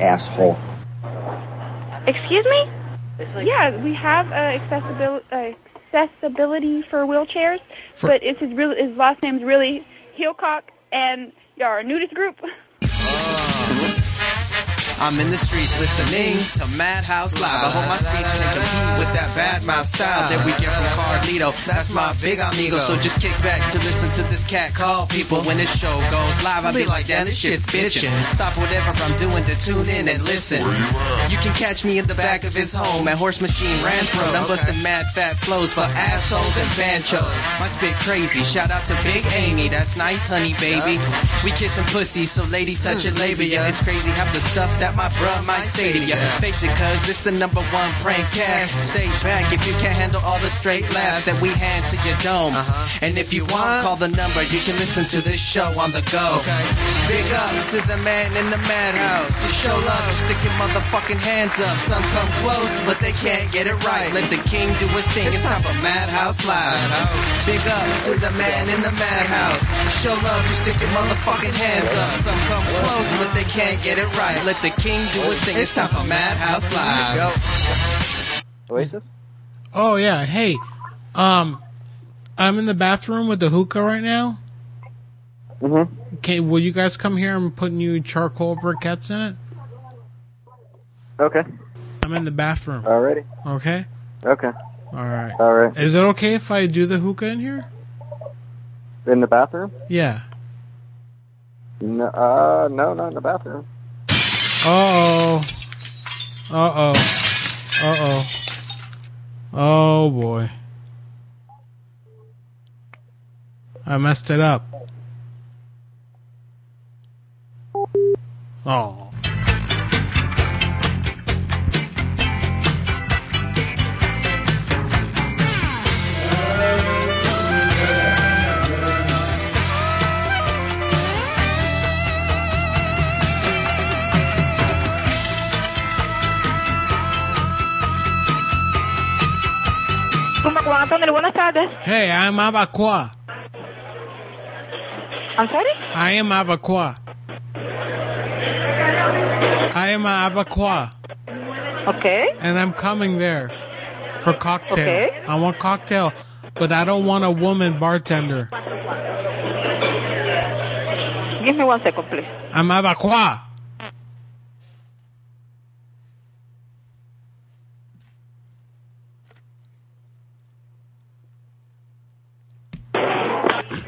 asshole. Excuse me? yeah, we have uh, accessibility, uh, accessibility for wheelchairs, For- but it's his real his last name's really Hillcock, and you're a nudist group. I'm in the streets listening to Madhouse Live. I hope my speech can compete with that bad mouth style that we get from Carlito. That's my big amigo. So just kick back to listen to this cat call people. When this show goes live, I'll be like, damn, this shit's bitchin'. Stop whatever I'm doing to tune in and listen. You can catch me in the back of his home at Horse Machine Ranch Road. I'm busting mad fat flows for assholes and banchos. My spit crazy. Shout out to Big Amy. That's nice, honey, baby. We kissin' pussy, so ladies touch your labia. It's crazy half the stuff that my bruh might say to ya. Face it, cuz it's the number one prank cast. Stay back if you can't handle all the straight laughs that we hand to your dome. Uh-huh. And if you want, call the number. You can listen to this show on the go. Big up to the man in the madhouse. You show love, you stick your motherfucking hands up. Some come close, but they can't get it right. Let the king do his thing. It's time for Madhouse Live. Big up to the man in the madhouse. You show love, you stick your motherfucking hands up. Some come close, but they can't get it right. Let the king do his thing. It's time for Madhouse Live. Oasis? Oh yeah. Hey, um, I'm in the bathroom with the hookah right now. Mm-hmm. Okay, will you guys come here and put new charcoal briquettes in it? Okay. I'm in the bathroom. Alrighty. Okay. Okay. All right. All right. Is it okay if I do the hookah in here? In the bathroom? Yeah. No, uh, no, not in the bathroom. Oh. Uh oh. Uh oh. Oh boy. I messed it up. Oh. Juan buenas tardes. Hey, I'm Abaqua. I'm sorry? I am Abaqua. I am Abaqua. Okay. And I'm coming there for cocktail. Okay. I want cocktail, but I don't want a woman bartender. Give me one second, please. I'm Abaqua.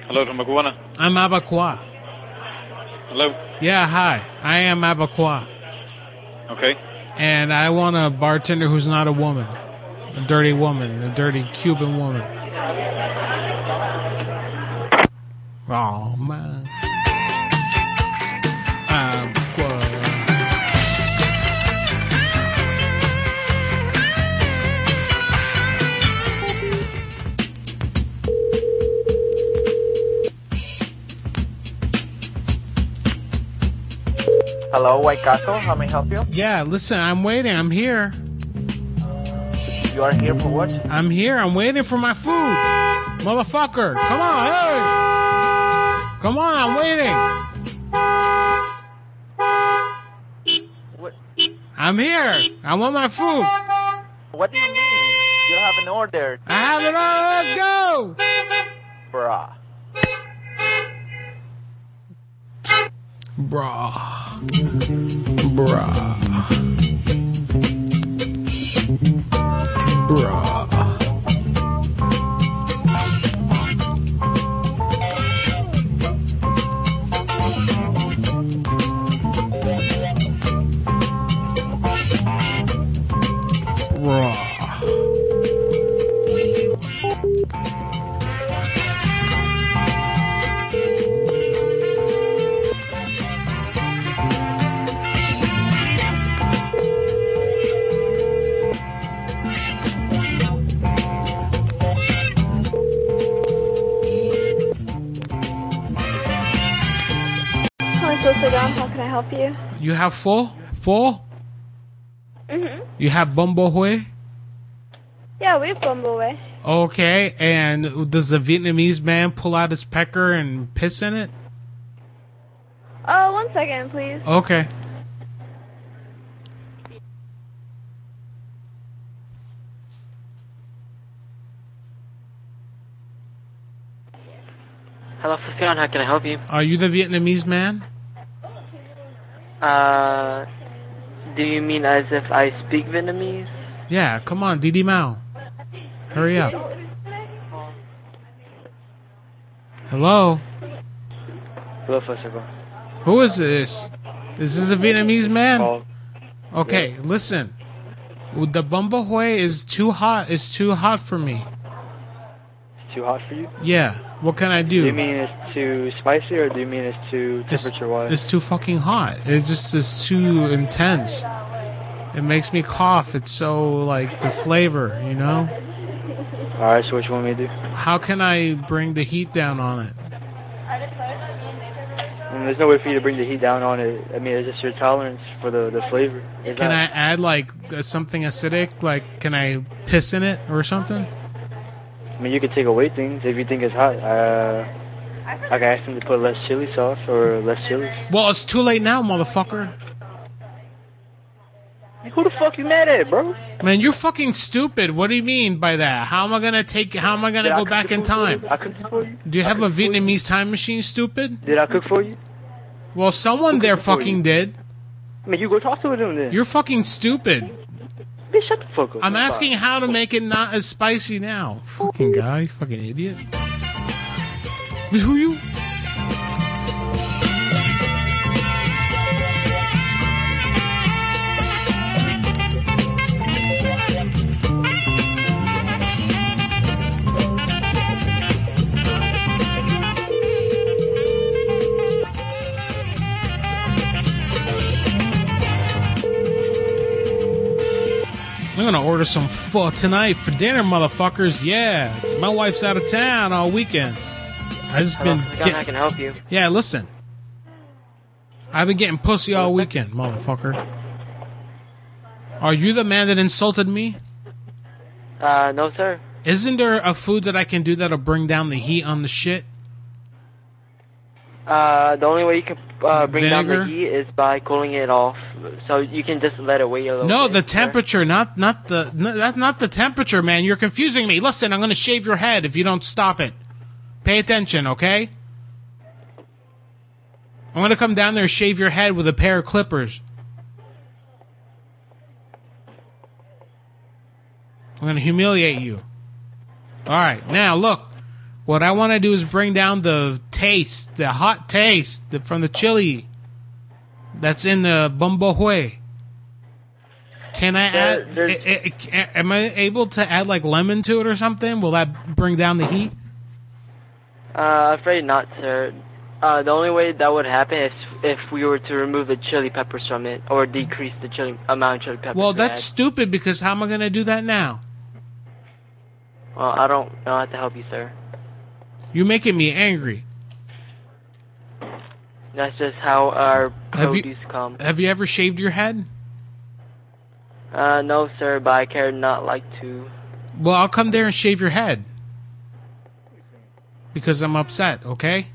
Hello to Maguana. I'm Abaqua. Hello. Yeah, hi. I am Abaqua. Okay. And I want a bartender who's not a woman. A dirty woman. A dirty Cuban woman. Oh, man. Abaqua. Hello, White Castle. How may I help you? Yeah, listen, I'm waiting. I'm here. You are here for what? I'm here. I'm waiting for my food. Motherfucker. Come on, hey. Come on, I'm waiting. I'm here. I want my food. What do you mean? You haven't ordered, I have it all. Let's go. Bruh. Bruh. Bruh. Bruh. help you? You have four? Four? Mm-hmm. You have Bumbohui? Yeah, we have Okay, and does the Vietnamese man pull out his pecker and piss in it? Oh, one second, please. Okay. Hello, Fulfillment. How can I help you? Are you the Vietnamese man? Uh, do you mean as if I speak Vietnamese? Yeah, come on, Didi Mao. Hurry up. Hello? Hello, Fusion. Who is this? This is a Vietnamese man? Okay, listen. The Bumba Hui is too hot. It's too hot for me. Too hot for you? Yeah. What can I do? Do you mean it's too spicy or do you mean it's too temperature wise? It's too fucking hot. It just is too intense. It makes me cough. It's so like the flavor, you know. Alright, so what you want me to do? How can I bring the heat down on it? Mm, there's no way for you to bring the heat down on it. I mean, it's just your tolerance for the, the flavor. Can I add like something acidic? Like, can I piss in it or something? I mean, you could take away things if you think it's hot. Uh, I can ask them to put less chili sauce or less chili. Well, it's too late now, motherfucker. Who the fuck you mad at, bro? Man, you're fucking stupid. What do you mean by that? How am I gonna take? How am I gonna Did go cook back in time? I cooked for you. Do you have a you? Vietnamese time machine, stupid? Did I cook for you? Well, someone there cooked it for fucking did. I mean, you go talk to them then. You're fucking stupid. Shut the fuck up. I'm asking how to make it not as spicy now. Fucking guy, fucking idiot. Who are you? Gonna order some pho tonight for dinner, motherfuckers. Yeah, my wife's out of town all weekend. I just Hello, been get- How can help you? yeah. Listen, I've been getting pussy all weekend, motherfucker. Are you the man that insulted me? Uh, no, sir. Isn't there a food that I can do that'll bring down the heat on the shit? Uh, the only way you can uh, bring down the heat is by cooling it off. So you can just let it wait a little bit. No, bit, the sir. temperature, not not the. No, that's not the temperature, man. You're confusing me. Listen, I'm gonna shave your head if you don't stop it. Pay attention, okay? I'm gonna come down there and shave your head with a pair of clippers. I'm gonna humiliate you. All right, now look. What I want to do is bring down the taste, the hot taste the, from the chili that's in the bumbo hui. Can I There- add? am I able to add like lemon to it or something? Will that bring down the heat? Uh, afraid not, sir. Uh, the only way that would happen is if we were to remove the chili peppers from it or decrease the chili amount of chili peppers. Well, that's stupid because how am I going to do that now? Well, I don't know how to help you, sir. You're making me angry. That's just how our Have you- come. Have you ever shaved your head? Uh, no, sir, but I care not like to. Well, I'll come there and shave your head because I'm upset. Okay.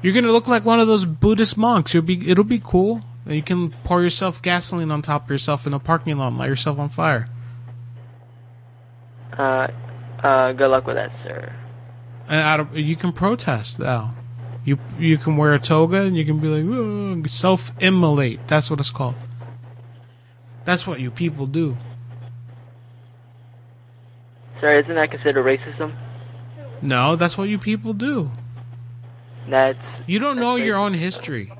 You're gonna look like one of those Buddhist monks. You'll be. It'll be cool. You can pour yourself gasoline on top of yourself in a parking lot and light yourself on fire. Uh, uh, good luck with that, sir. And out of, you can protest though. You you can wear a toga and you can be like self immolate. That's what it's called. That's what you people do. Sir, isn't that considered racism? No, that's what you people do. That's You don't know your own history.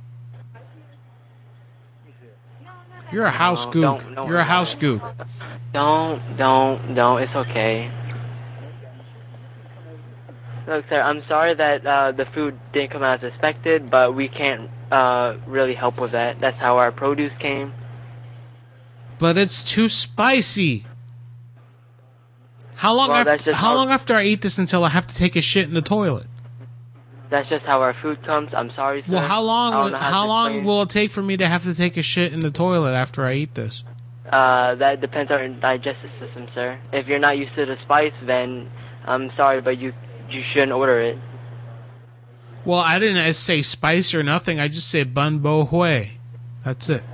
You're a house No, gook. don't- don't- You're a house gook. Don't, don't, don't. It's okay. Look, sir, I'm sorry that uh, the food didn't come out as expected, but we can't uh, really help with that. That's how our produce came. But it's too spicy. How long Well, after how how- long after I eat this until I have to take a shit in the toilet? That's just how our food comes. I'm sorry, sir. Well, how long how how long will it take for me to have to take a shit in the toilet after I eat this? Uh, that depends on your digestive system, sir. If you're not used to the spice, then I'm sorry, but you you shouldn't order it. Well, I didn't say spice or nothing. I just said bun bo hui. That's it.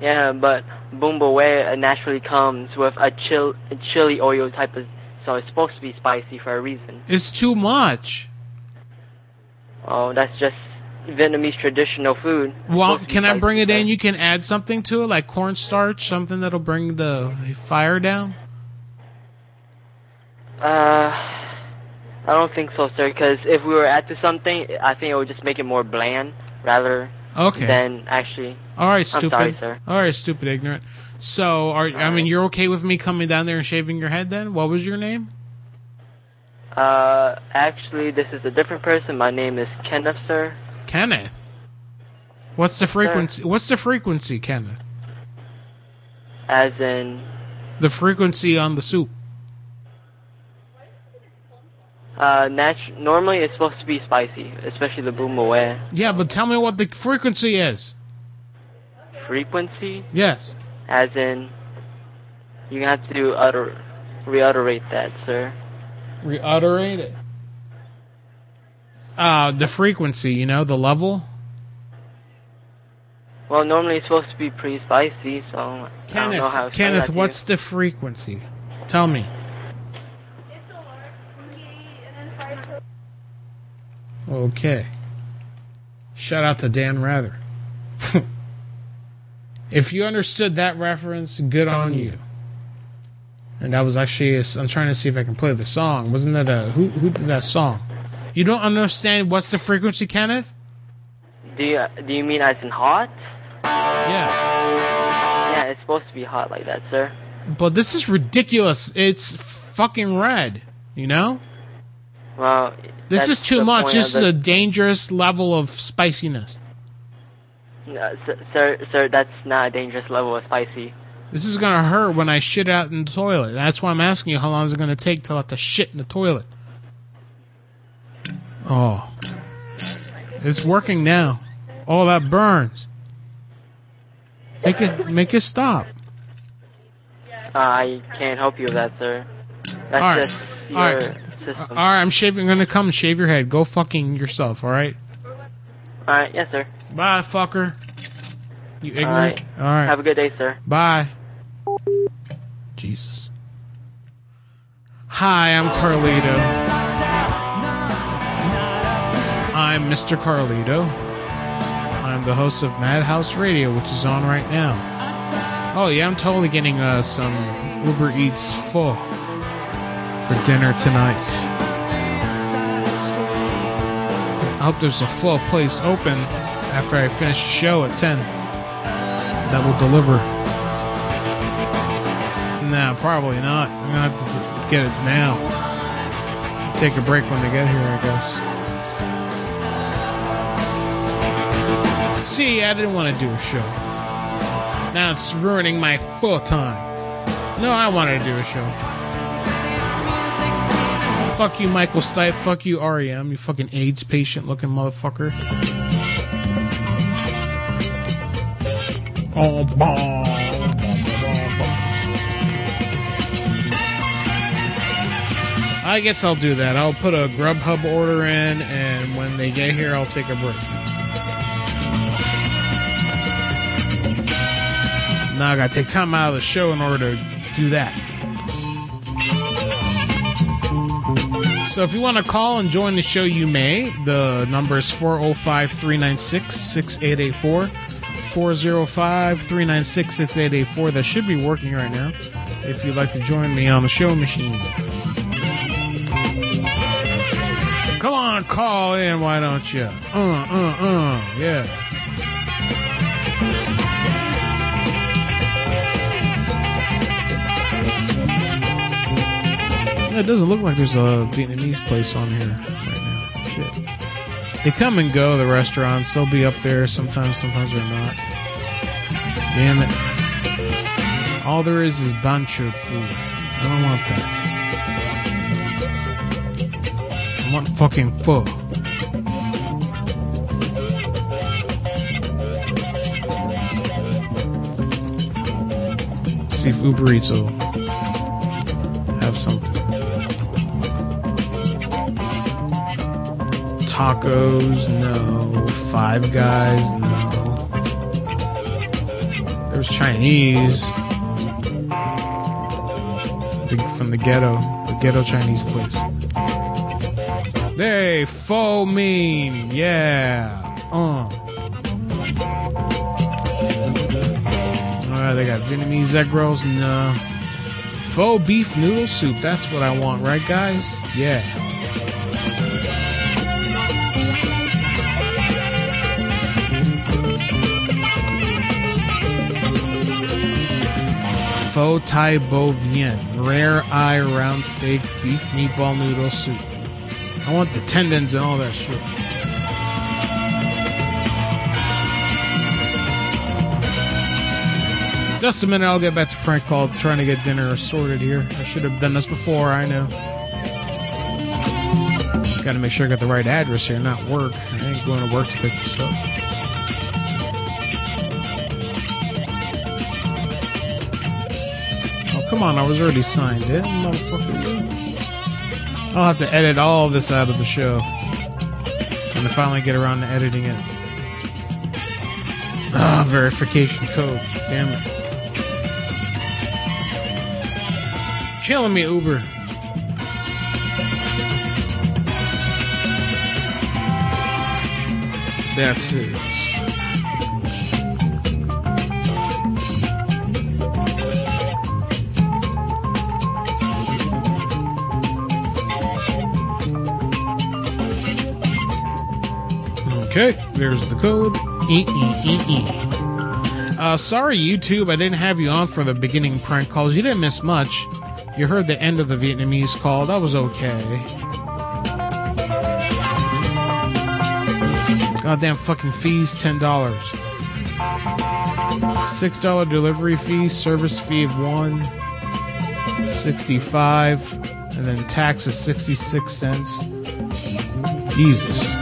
Yeah, but bun bo way naturally comes with a chill, a chili oil type of so it's supposed to be spicy for a reason. It's too much. Oh, that's just Vietnamese traditional food. It's Well, supposed to be can I bring it in? You can add something to it, like cornstarch, something that'll bring the fire down. Uh, I don't think so, sir. Because if we were add to something, I think it would just make it more bland rather Okay. than actually. All right, stupid. sorry, sir. All right, stupid, ignorant. So, are I mean, you're okay with me coming down there and shaving your head? Then, what was your name? Uh, actually, this is a different person. My name is Kenneth, sir. Kenneth. What's the frequency? What's the frequency, Kenneth? As in, The frequency on the soup. Uh, natu- normally it's supposed to be spicy, especially the boomerang. Yeah, but tell me what the frequency is. Frequency, Yes. as in, you have to utter, reiterate that, sir. Reiterate it. Uh, the frequency, you know, the level. Well, normally it's supposed to be pretty spicy, so I don't know how. Kenneth, to explain Kenneth, that to you. what's the frequency? Tell me. Okay. Shout out to Dan Rather. if you understood that reference, good on you. And that was actually, i I'm trying to see if I can play the song. Wasn't that a who? Who did that song? You don't understand what's the frequency, Kenneth? Do you do you mean as in hot? Yeah. Yeah, it's supposed to be hot like that, sir. But this is ridiculous. It's fucking red. You know? Well, This is too much. This is a dangerous level of spiciness. No, sir, sir, that's not a dangerous level of spicy. This is gonna hurt when I shit out in the toilet. That's why I'm asking you how long is it gonna take to let the shit in the toilet. Oh, it's working now. Oh, that burns. Make it, make it stop. I can't help you with that, sir. That's All right. just your All right. All right, I'm shaving. I'm gonna come and shave your head. Go fucking yourself. All right. All right, yes, sir. Bye, fucker. You ignorant. All right. All right. Have a good day, sir. Bye. Jesus. Hi, I'm Carlito. I'm Mr. Carlito. I'm the host of Madhouse Radio, which is on right now. Oh yeah, I'm totally getting uh, some Uber Eats pho for dinner tonight. I hope there's a pho place open after I finish the show at 10 that will deliver. Nah, probably not. I'm gonna have to get it now. Take a break when they get here, I guess. See, I didn't want to do a show. Now it's ruining my pho time. No, I wanted to do a show. Fuck you, Michael Stipe. Fuck you, REM. You fucking AIDS patient looking motherfucker. Oh, bah. I guess I'll do that. I'll put a Grubhub order in, and when they get here, I'll take a break. Now I gotta take time out of the show in order to do that. So if you want to call and join the show, you may. The number is 405 396 6884. 405 396 6884. That should be working right now. If you'd like to join me on the show machine. Come on, call in, why don't you? Uh, uh, uh, yeah. It doesn't look like there's a Vietnamese place on here right now. Shit. They come and go, the restaurants. They'll be up there sometimes, sometimes they're not. Damn it. All there is is bancho food. I don't want that. I want fucking pho. See if Uber Eats will Tacos, no. Five Guys, no. There's Chinese. The- From the ghetto. a ghetto Chinese place. Hey, faux mean, yeah. Uh. Alright, they got Vietnamese egg rolls uh, pho beef noodle soup. That's what I want, right, guys? Yeah. Pho Tai Bo Vien, rare eye round steak beef meatball noodle soup. I want the tendons and all that shit. Just a minute, I'll get back to prank call trying to get dinner sorted here. I should have done this before, I know. Gotta make sure I got the right address here, not work. I ain't going to work to pick this up. Come on, I was already signed in, motherfucker. I'll have to edit all this out of the show. When I finally get around to editing it. Ah, verification code. Damn it. Killing me, Uber. That's it. Okay, there's the code. Uh, sorry, YouTube, I didn't have you on for the beginning prank calls. You didn't miss much. You heard the end of the Vietnamese call. That was okay. Goddamn fucking fees, ten dollars. Six dollar delivery fee, service fee of one. Sixty-five, and then tax is sixty-six cents. Jesus.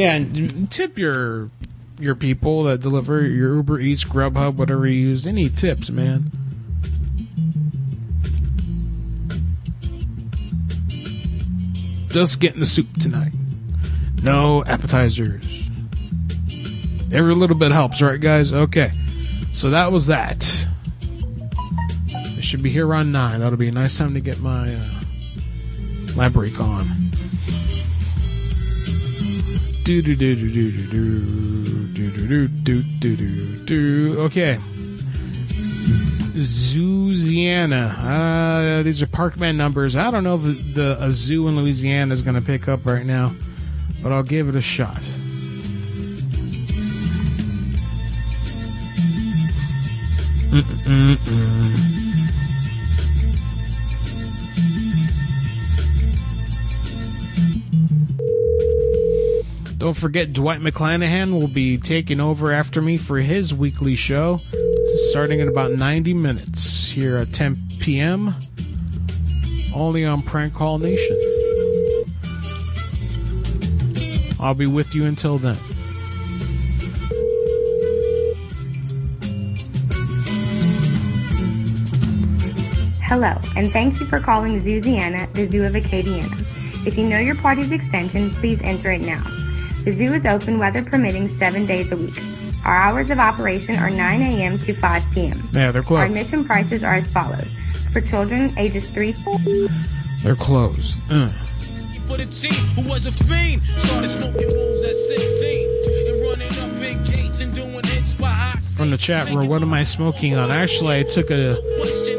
Yeah, and tip your your people that deliver your Uber Eats, Grubhub, whatever you use. Any tips, man? Just getting the soup tonight. No appetizers. Every little bit helps, right, guys? Okay. So that was that. I should be here around 9. That'll be a nice time to get my uh, lab break on. Do do do do do do do do do. Okay. Louisiana. Uh, these are Parkman numbers. I don't know if the a zoo in Louisiana is going to pick up right now, but I'll give it a shot. Mm-mm-mm. Don't forget, Dwight McClanahan will be taking over after me for his weekly show, starting in about 90 minutes here at 10 p.m. Only on Prank Call Nation. I'll be with you until then. Hello, and thank you for calling Zooziana, the Zoo of Acadiana. If you know your party's extension, please enter it now. The zoo is open, weather permitting, seven days a week. Our hours of operation are 9 a.m. to 5 p.m. Yeah, they're closed. Our admission prices are as follows. For children ages 3 They're closed. Uh. for the team who was a fiend. Started smoking bowls at 16 and running up big gates and doing hits for hot From the chat room, what am I smoking on? Actually, I took a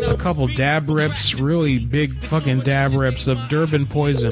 a couple dab rips, really big fucking dab rips of Durban Poison.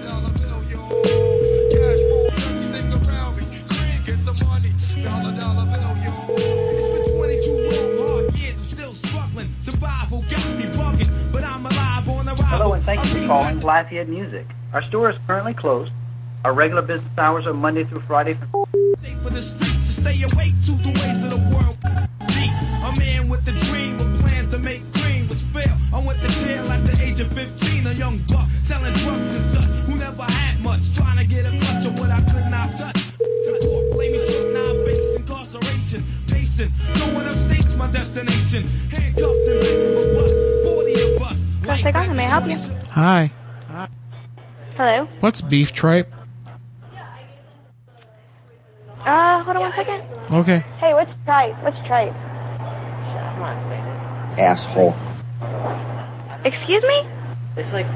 calling Lafayette Music. Our store is currently closed. Our regular business hours are Monday through Friday. for the streets to stay awake to the ways of the world. G, a man with a dream with plans to make green, which fail. I went to jail at the age of 15, a young buck selling drugs and such, who never had much, trying to get a clutch of what I could not touch. The court blame me short, now I face incarceration. Pacing, going upstate's my destination. Handcuffed and begging for bus, 40 a bus. Press the gun, may help you? Hi, Hello? what's beef tripe? Uh, hold on one second. Okay. Hey, what's tripe? What's tripe? Asshole. Excuse me? It's like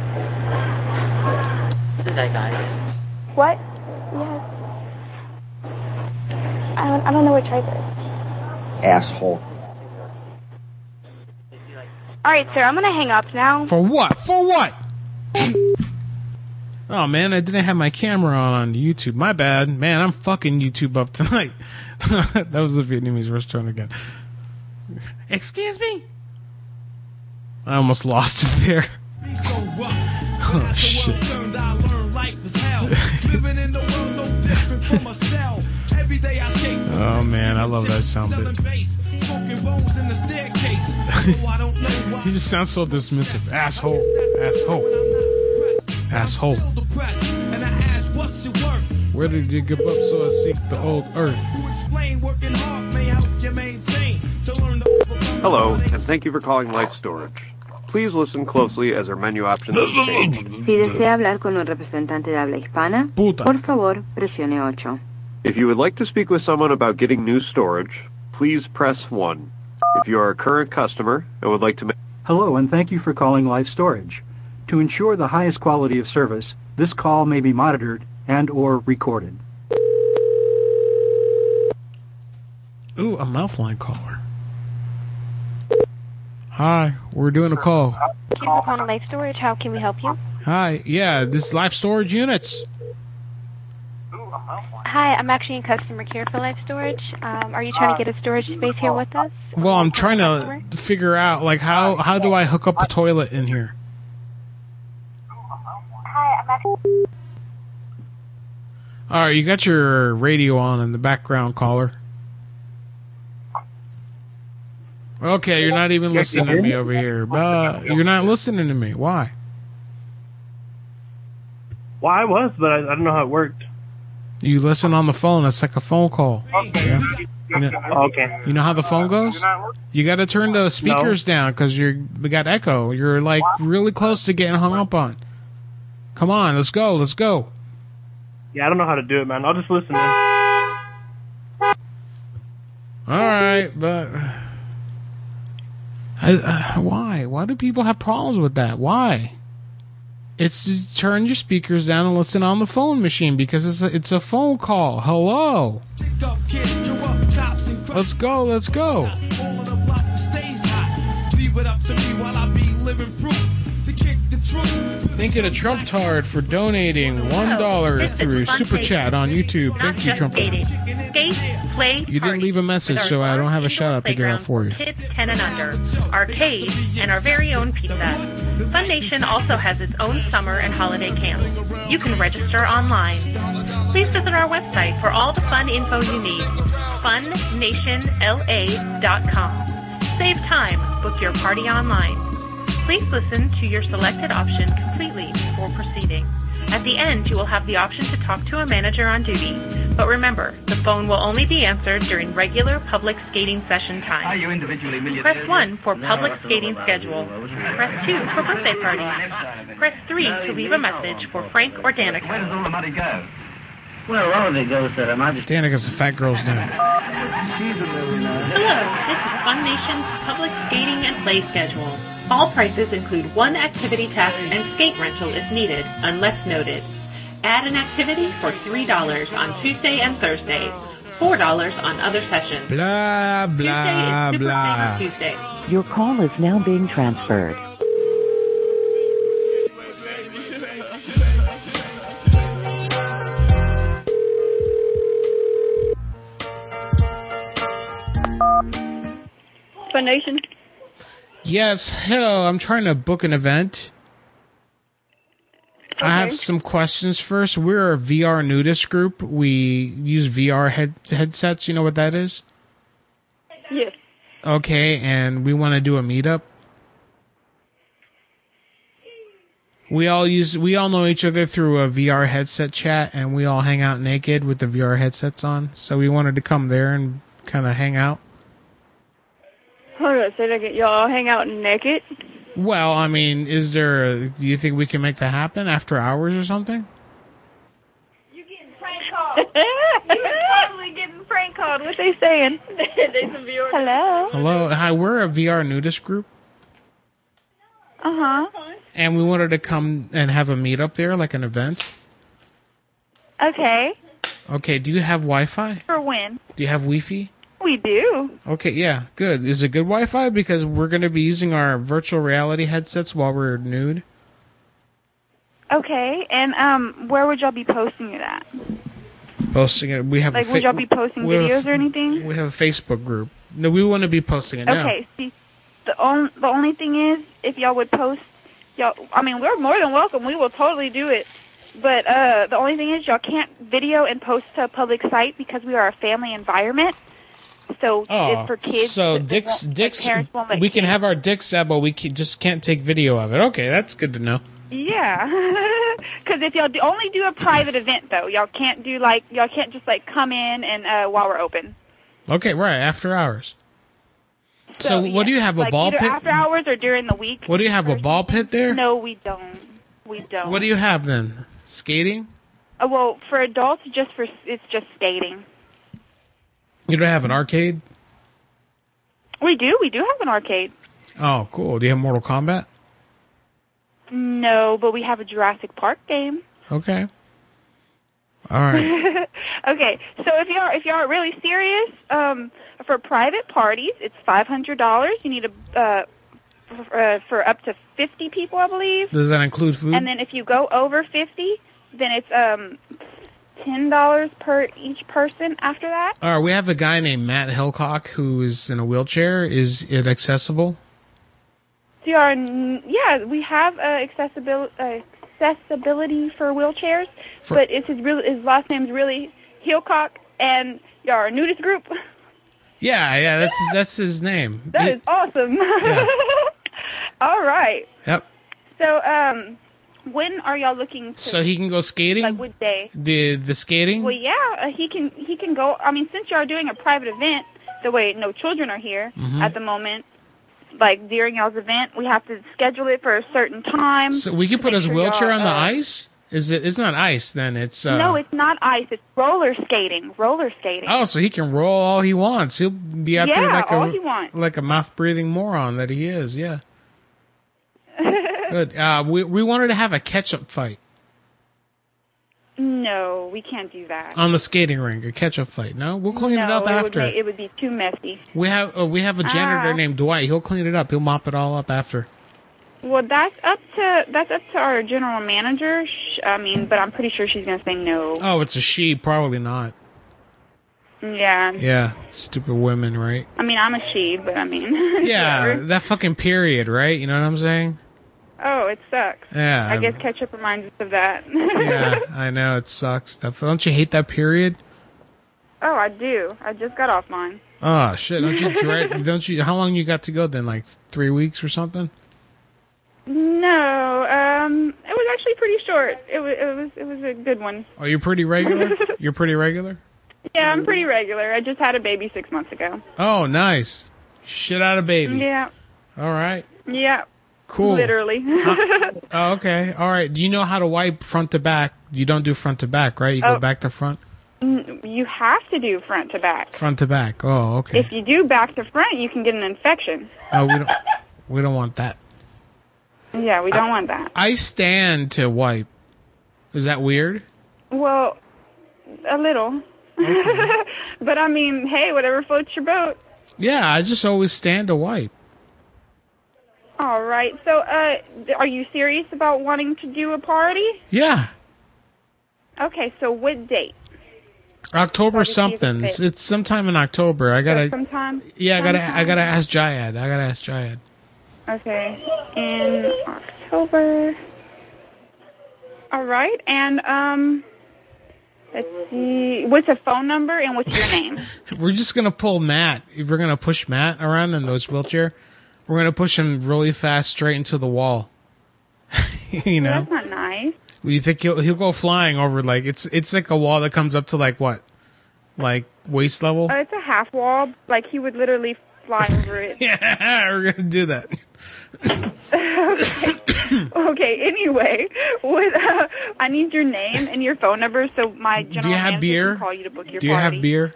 this is that guy. What? Yes. I don't, I don't know what tripe is. Asshole. All right, sir, I'm gonna hang up now. For what? For what? Oh man, I didn't have my camera on on YouTube. My bad. Man, I'm fucking YouTube up tonight. that was the Vietnamese restaurant again. Excuse me? I almost lost it there. Oh shit. Oh man, I love that sound bit. He just sounds so dismissive. Asshole. Asshole. Asshole. Depressed. And I ask, what's your work? Where did you give up so I seek the old earth? Who explain working hard may help you maintain. To learn to overcome Hello, and thank you for calling Life Storage. Please listen closely as our menu options have changed. Si desea hablar con un representante de habla hispana, Puta. por favor, presione 8. If you would like to speak with someone about getting new storage, please press 1. If you are a current customer and would like to make Hello and thank you for calling Life Storage. To ensure the highest quality of service, this call may be monitored and or recorded. Ooh, a mouthline caller. Hi, we're doing a call. Thank you for calling Life Storage. How can we help you? Hi, yeah, this is life storage units. Hi, I'm actually in customer care for Life Storage. Um, are you trying to get a storage space here with us? Well, I'm trying to figure out like how how do I hook up a toilet in here? Hi, I'm actually. All right, you got your radio on in the background, caller. Okay, you're not even listening to me over here. But you're not listening to me. Why? Well, I was, but I, I don't know how it worked. You listen on the phone. It's like a phone call. Okay. You know, Okay. you know how the phone goes? You got to turn the speakers down because you're we got echo. You're like really close to getting hung up on. Come on, let's go, let's go. Yeah, I don't know how to do it, man. I'll just listen. Man. All right, but I, uh, why? Why do people have problems with that? Why? It's to turn your speakers down and listen on the phone machine because it's a, it's a phone call. Hello. Let's go. Let's go. Truth. Thanking a Trump tard for donating one dollar through super chat on YouTube. Thank you, Trump. You didn't leave a message, so I don't have a shout out to get out for you. kids 10 and under, arcade, and our very own pizza. Fun Nation also has its own summer and holiday camp. You can register online. Please visit our website for all the fun info you need. FunNationLA.com. Save time. Book your party online. Please listen to your selected option completely before proceeding. At the end, you will have the option to talk to a manager on duty. But remember, the phone will only be answered during regular public skating session time. Press 1 for public skating schedule. Press 2 for birthday party. Press 3 to leave a message for Frank or Danica. Where does all the money go? Well, all of it goes to the magic. Danica's a fat girl's name. Hello, this is Fun Nation's public skating and play schedule. All prices include one activity task and skate rental if needed, unless noted. Add an activity for $3 on Tuesday and Thursday, $4 on other sessions. Blah, blah, Tuesday is Super blah. Famous Tuesday. Your call is now being transferred. Fun Nation. Yes, hello. I'm trying to book an event. Okay. I have some questions first. We're a VR nudist group. We use VR head headsets. You know what that is? Yes. Okay, and we want to do a meetup. We all use we all know each other through a VR headset chat and we all hang out naked with the VR headsets on. So we wanted to come there and kind of hang out. Hold on a second. Y'all hang out naked? Well, I mean, is there a, do you think we can make that happen after hours or something? You're getting prank called. You're totally getting prank called. What they saying? they some viewers. Hello. Hello. Hi, we're a VR nudist group Uh huh. and we wanted to come and have a meetup there like an event. Okay. Okay, do you have Wi-Fi? For when? Do you have Wi-Fi? We do. Okay, yeah, good. Is it good Wi-Fi? Because we're going to be using our virtual reality headsets while we're nude. Okay. And um, where would y'all be posting it at? Posting it. We have Like, a would y'all be posting we have a- videos or anything? We have a Facebook group. No, we want to be posting it now. Okay. See, the on, the only thing is, if y'all would post, y'all. I mean, we're more than welcome. We will totally do it. But uh, the only thing is, y'all can't video and post to a public site because we are a family environment. So Oh, for kids. so dicks, like, dicks. won't We can have our dicks but we can, just can't take video of it. Okay, that's good to know. Yeah, because if y'all do, only do a private event though, y'all can't do like y'all can't just like come in and uh, while we're open. Okay, right after hours. So, what do you have a like ball pit? after hours or during the week. What do you have a ball pit there? No, we don't. We don't. What do you have then? Skating? Uh, well, for adults, just for it's just skating. You don't have an arcade? We do. We do have an arcade. Oh, cool. Do you have Mortal Kombat? No, but we have a Jurassic Park game. Okay. All right. okay, so if you're if you're really serious, um, for private parties, it's five hundred dollars. You need a uh, for, uh, for up to fifty people, I believe. Does that include food? And then if you go over fifty, then it's um ten dollars per each person. After that, All right, we have a guy named Matt Hillcock who is in a wheelchair. Is it accessible? yeah, we have uh, accessibility uh, accessibility for wheelchairs, For- but it's his real his last name's really Hillcock, and you're a nudist group. Yeah, yeah, that's his, that's his name. That is awesome. All right. Yep. So, um, when are y'all looking to? So he can go skating. like what day? The the skating. Well, yeah, uh, he can. He can go. I mean, since y'all doing a private event, the way no children are here Mhm. at the moment, like during y'all's event, we have to schedule it for a certain time. So we can put his sure wheelchair on the uh, ice. Is it? It's not ice. Then it's. Uh, no, it's not ice. It's roller skating. Roller skating. Oh, so he can roll all he wants. He'll be out there like a like a mouth breathing moron that he is. Yeah. Good. Uh, we we wanted to have a catch up fight No, we can't do that. on the skating rink. A catch up fight. No, we'll clean no, it up Would after. make, it would be too messy. we have uh, we have a janitor Ah. named Dwight. He'll clean it up. He'll mop it all up after. Well, that's up to that's up to our general manager. I mean, but I'm pretty sure she's gonna say no. Oh, it's a she. Probably not. Yeah. Yeah, stupid women, right? I mean, I'm a she, but I mean. Yeah, that fucking period, right? You know what I'm saying? Oh, it sucks. Yeah. I guess ketchup reminds us of that. yeah, I know it sucks. Don't you hate that period? oh, I do. I just got off mine. Oh shit! Don't you dread? don't you? How long you got to go then? Like three weeks or something? No, um, it was actually pretty short. It was it was it was a good one. Oh, you're pretty regular. you're pretty regular. Yeah, I'm pretty regular. I just had a baby six months ago. Oh, nice. Shit out of baby. Yeah, All right. yeah. Cool. Literally. Oh, okay. All right. Do you know how to wipe front to back? You don't do front to back, right? You go Oh. back to front. Mm, you have to do front to back. Front to back. Oh, okay. If you do back to front, you can get an infection. Oh, we don't. We don't want that. Yeah, we don't want that. I stand to wipe. Is that weird? Well, a little. but I mean, hey, whatever floats your boat. Yeah, I just always stand to wipe. All right. So, uh, are you serious about wanting to do a party? Yeah, Okay. So, what date? October something. fit. It's sometime in October. I gotta. sometime. Yeah, I gotta. I gotta ask Jayad. I gotta ask Jayad. Okay. In October. All right. And um, let's see. What's a phone number and what's your name? We're just gonna pull Matt. We're gonna push Matt around in those wheelchair, we're gonna push him really fast straight into the wall. you know. That's not nice. You think he'll he'll go flying over like it's it's like a wall that comes up to like what, like waist level? Uh, it's a half wall. Like he would literally fly over it. yeah, we're gonna do that. okay. okay. Anyway, what, uh, I need your name and your phone number so my general Do you have manager beer? can call you to book your Do you party. have beer?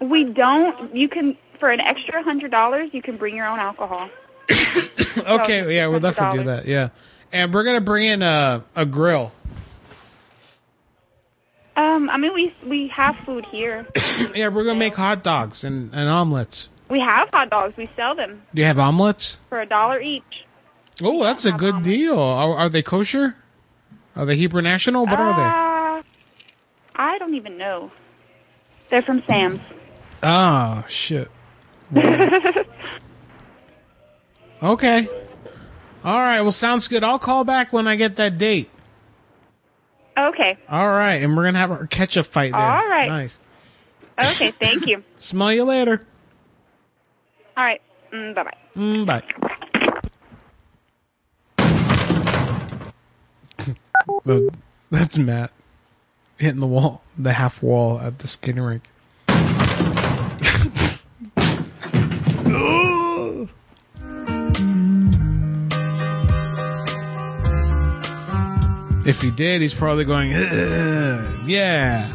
We don't. You can for an extra hundred dollars. You can bring your own alcohol. Okay, yeah, we'll definitely do that. Yeah, and we're gonna bring in a a grill. Um, I mean, we we have food here. yeah, we're gonna make hot dogs and, and omelets. We have hot dogs. We sell them Do you have omelets? for a dollar each. Oh, that's a good deal. Are, are they kosher? Are they Hebrew National? What are they? Uh, I don't even know. They're from Sam's. Oh shit. Okay. All right. Well, sounds good. I'll call back when I get that date. Okay. All right, and we're gonna have a catch up fight there. All right. Nice. Okay. Thank you. Smell you later. All right. Mm, bye bye. Mm, bye. That's Matt hitting the wall, the half wall at the skating rink. If he did, he's probably going, yeah.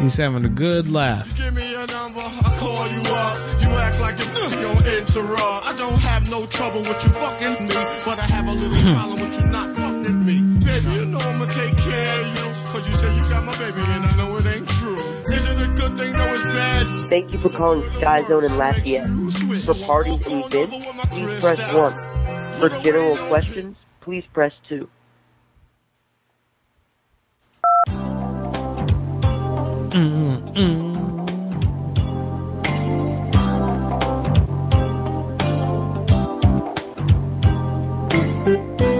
He's having a good laugh. Give me your number, I call you up. You act like you're gonna interrupt. I don't have no trouble with you fucking me, but I have a little hmm. problem with you not fucking me. Baby, you know I'ma take care of you, cause you say you got my baby and I know it ain't true. Is it a good thing? No, it's bad. Thank you for calling Sky Zone in Lafayette. For parties and events, please press 1. For general questions, please press 2. 嗯嗯嗯。嗯嗯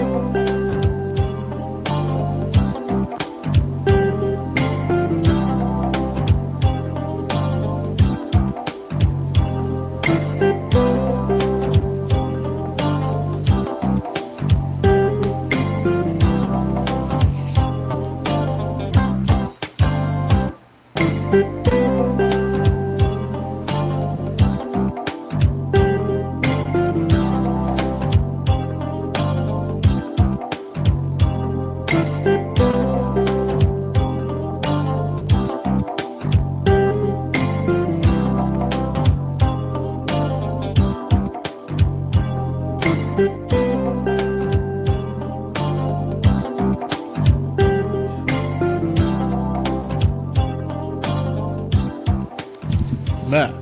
That.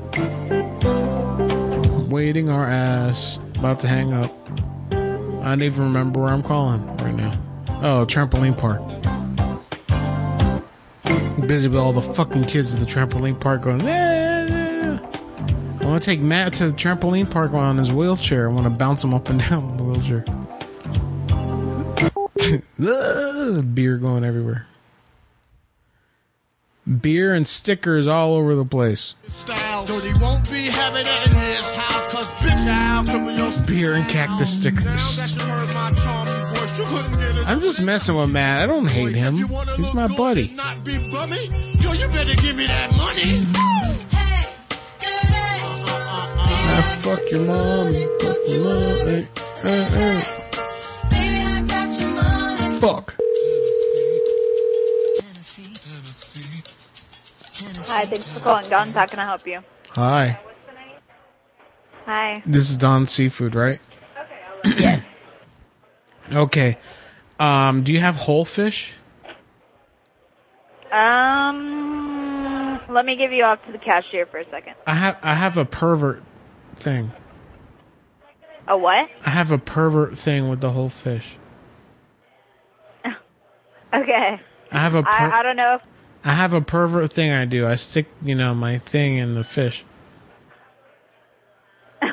Waiting our ass. About to hang up. I don't even remember where I'm calling right now. Oh, trampoline park. Busy with all the fucking kids at the trampoline park going, "Ah." I want to take Matt to the trampoline park on his wheelchair. I want to bounce him up and down the wheelchair. Beer going everywhere. Beer and stickers all over the place. Style, so he won't be having it in his house, cause bitch, I'll cripple your Beer and cactus stickers. that you heard my charming voice. You couldn't get it. I'm just messing with Matt. I don't hate him. He's my buddy. Not be bummy. Yo, you better give me that money. Ah, fuck your mom. Fuck your mom. Fuck. Hi. Thanks for calling Guns. How can I help you? Hi. Hi. This is Don Seafood, right? yes. Okay. Um, do you have whole fish? Um, let me give you off to the cashier for a second. I have I have a pervert thing. A what? I have a pervert thing with the whole fish. Okay. I have a per- I, I don't know if I have a pervert thing I do. I stick, you know, my thing in the fish.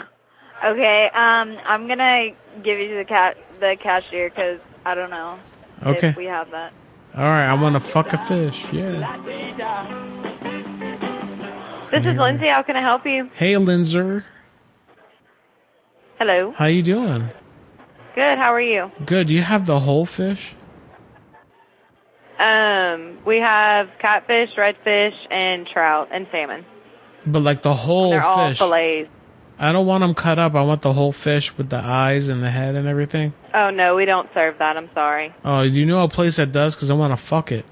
Okay, um, I'm gonna give you the cat the cashier because I don't know Okay. if we have that. All right, I want to fuck a fish. Yeah. This is Lindsay. How can I help you? Hey, Linzer. Hello. How you doing? Good. How are you? Good. You have the whole fish? Um, we have catfish, redfish, and trout and salmon. But like the whole They're all fillets. I don't want them cut up. I want the whole fish with the eyes and the head and everything. Oh no, we don't serve that. I'm sorry. Oh, do you know a place that does? Because I want to fuck it.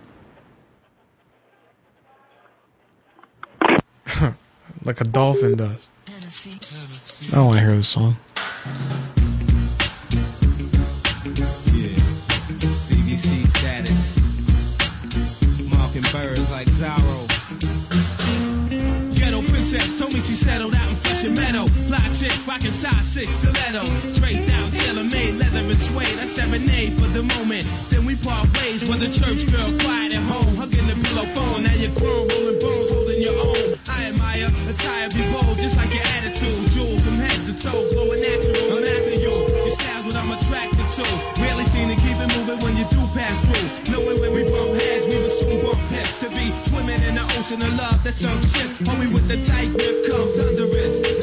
like a dolphin does. I don't want to hear this song. Chick rocking size six stiletto. Straight down, tailor made, leather and suede. I serenade for the moment. Then we part ways. Was a church girl, quiet at home, hugging the pillow phone. Now you're grown, rolling bones, holding your own. I admire attire, be bold, just like your attitude. Jewels from head to toe, glowing natural. I'm after you. Your style's what I'm attracted to. Rarely seen to keep it moving when you do pass through. Knowing when we bump heads, we will soon bump heads. To be swimming in the ocean of love, that's some shit. Homie with the tight grip, come thunderous.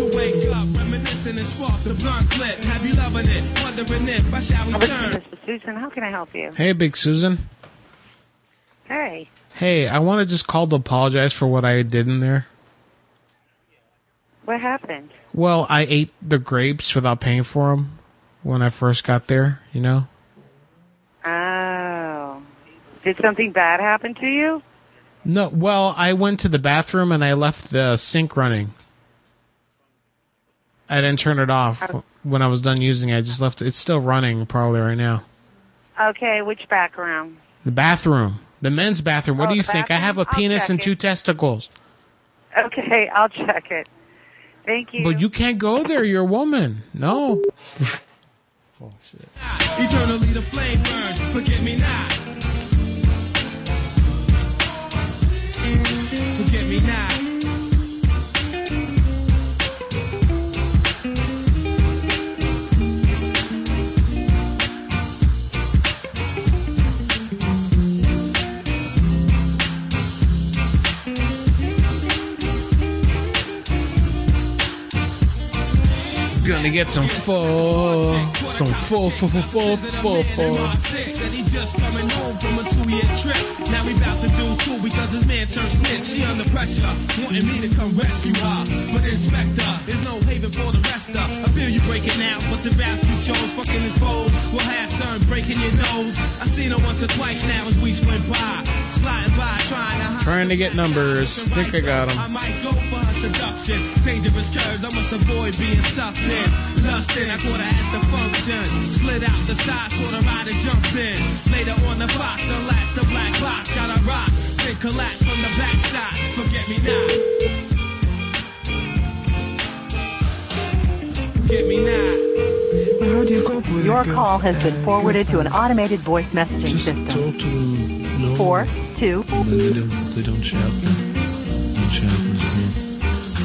To wake and spark the blunt clip. Have you loving it? Wondering if I shall return. Susan, how can I help you? Hey, Big Susan. Hey. Hey, I want to just call to apologize for what I did in there. What happened? Well, I ate the grapes without paying for them when I first got there, you know? Oh. Did something bad happen to you? No, well, I went to the bathroom and I left the sink running. I didn't turn it off uh, when I was done using it. I just left it. It's still running probably right now. Okay, which background? The bathroom. The men's bathroom. What Oh, do you think? I have a bathroom? I'll penis check and it. two testicles. Okay, I'll check it. Thank you. But you can't go there. You're a woman. No. Eternally the flame burns, forget me not. Forget me not. Gonna get some full, some full, full, full, full, full. Six said he just coming home from a two-year trip. Now we about to do two because his man turned snitch. She under pressure, wanting me to come rescue her. But Inspector, there's no haven for the rest of. I feel you breaking out, but the route you chose, fucking his foes, will have son breaking your nose. I seen her once or twice now as we went by, sliding by, trying to hide. Trying to get numbers. Think I got I them. might go for her seduction. Dangerous curves, I must avoid being sucked in. Lusting, I caught her at the function. Slid out the side, saw the rider jumped in. Later on the box, unlatched the black box. Got a rock, then collapsed from the back shots. Forget me not. Forget me not. Your call has been forwarded to an automated voice messaging system. Four, two. They don't. They don't shout. They don't shout.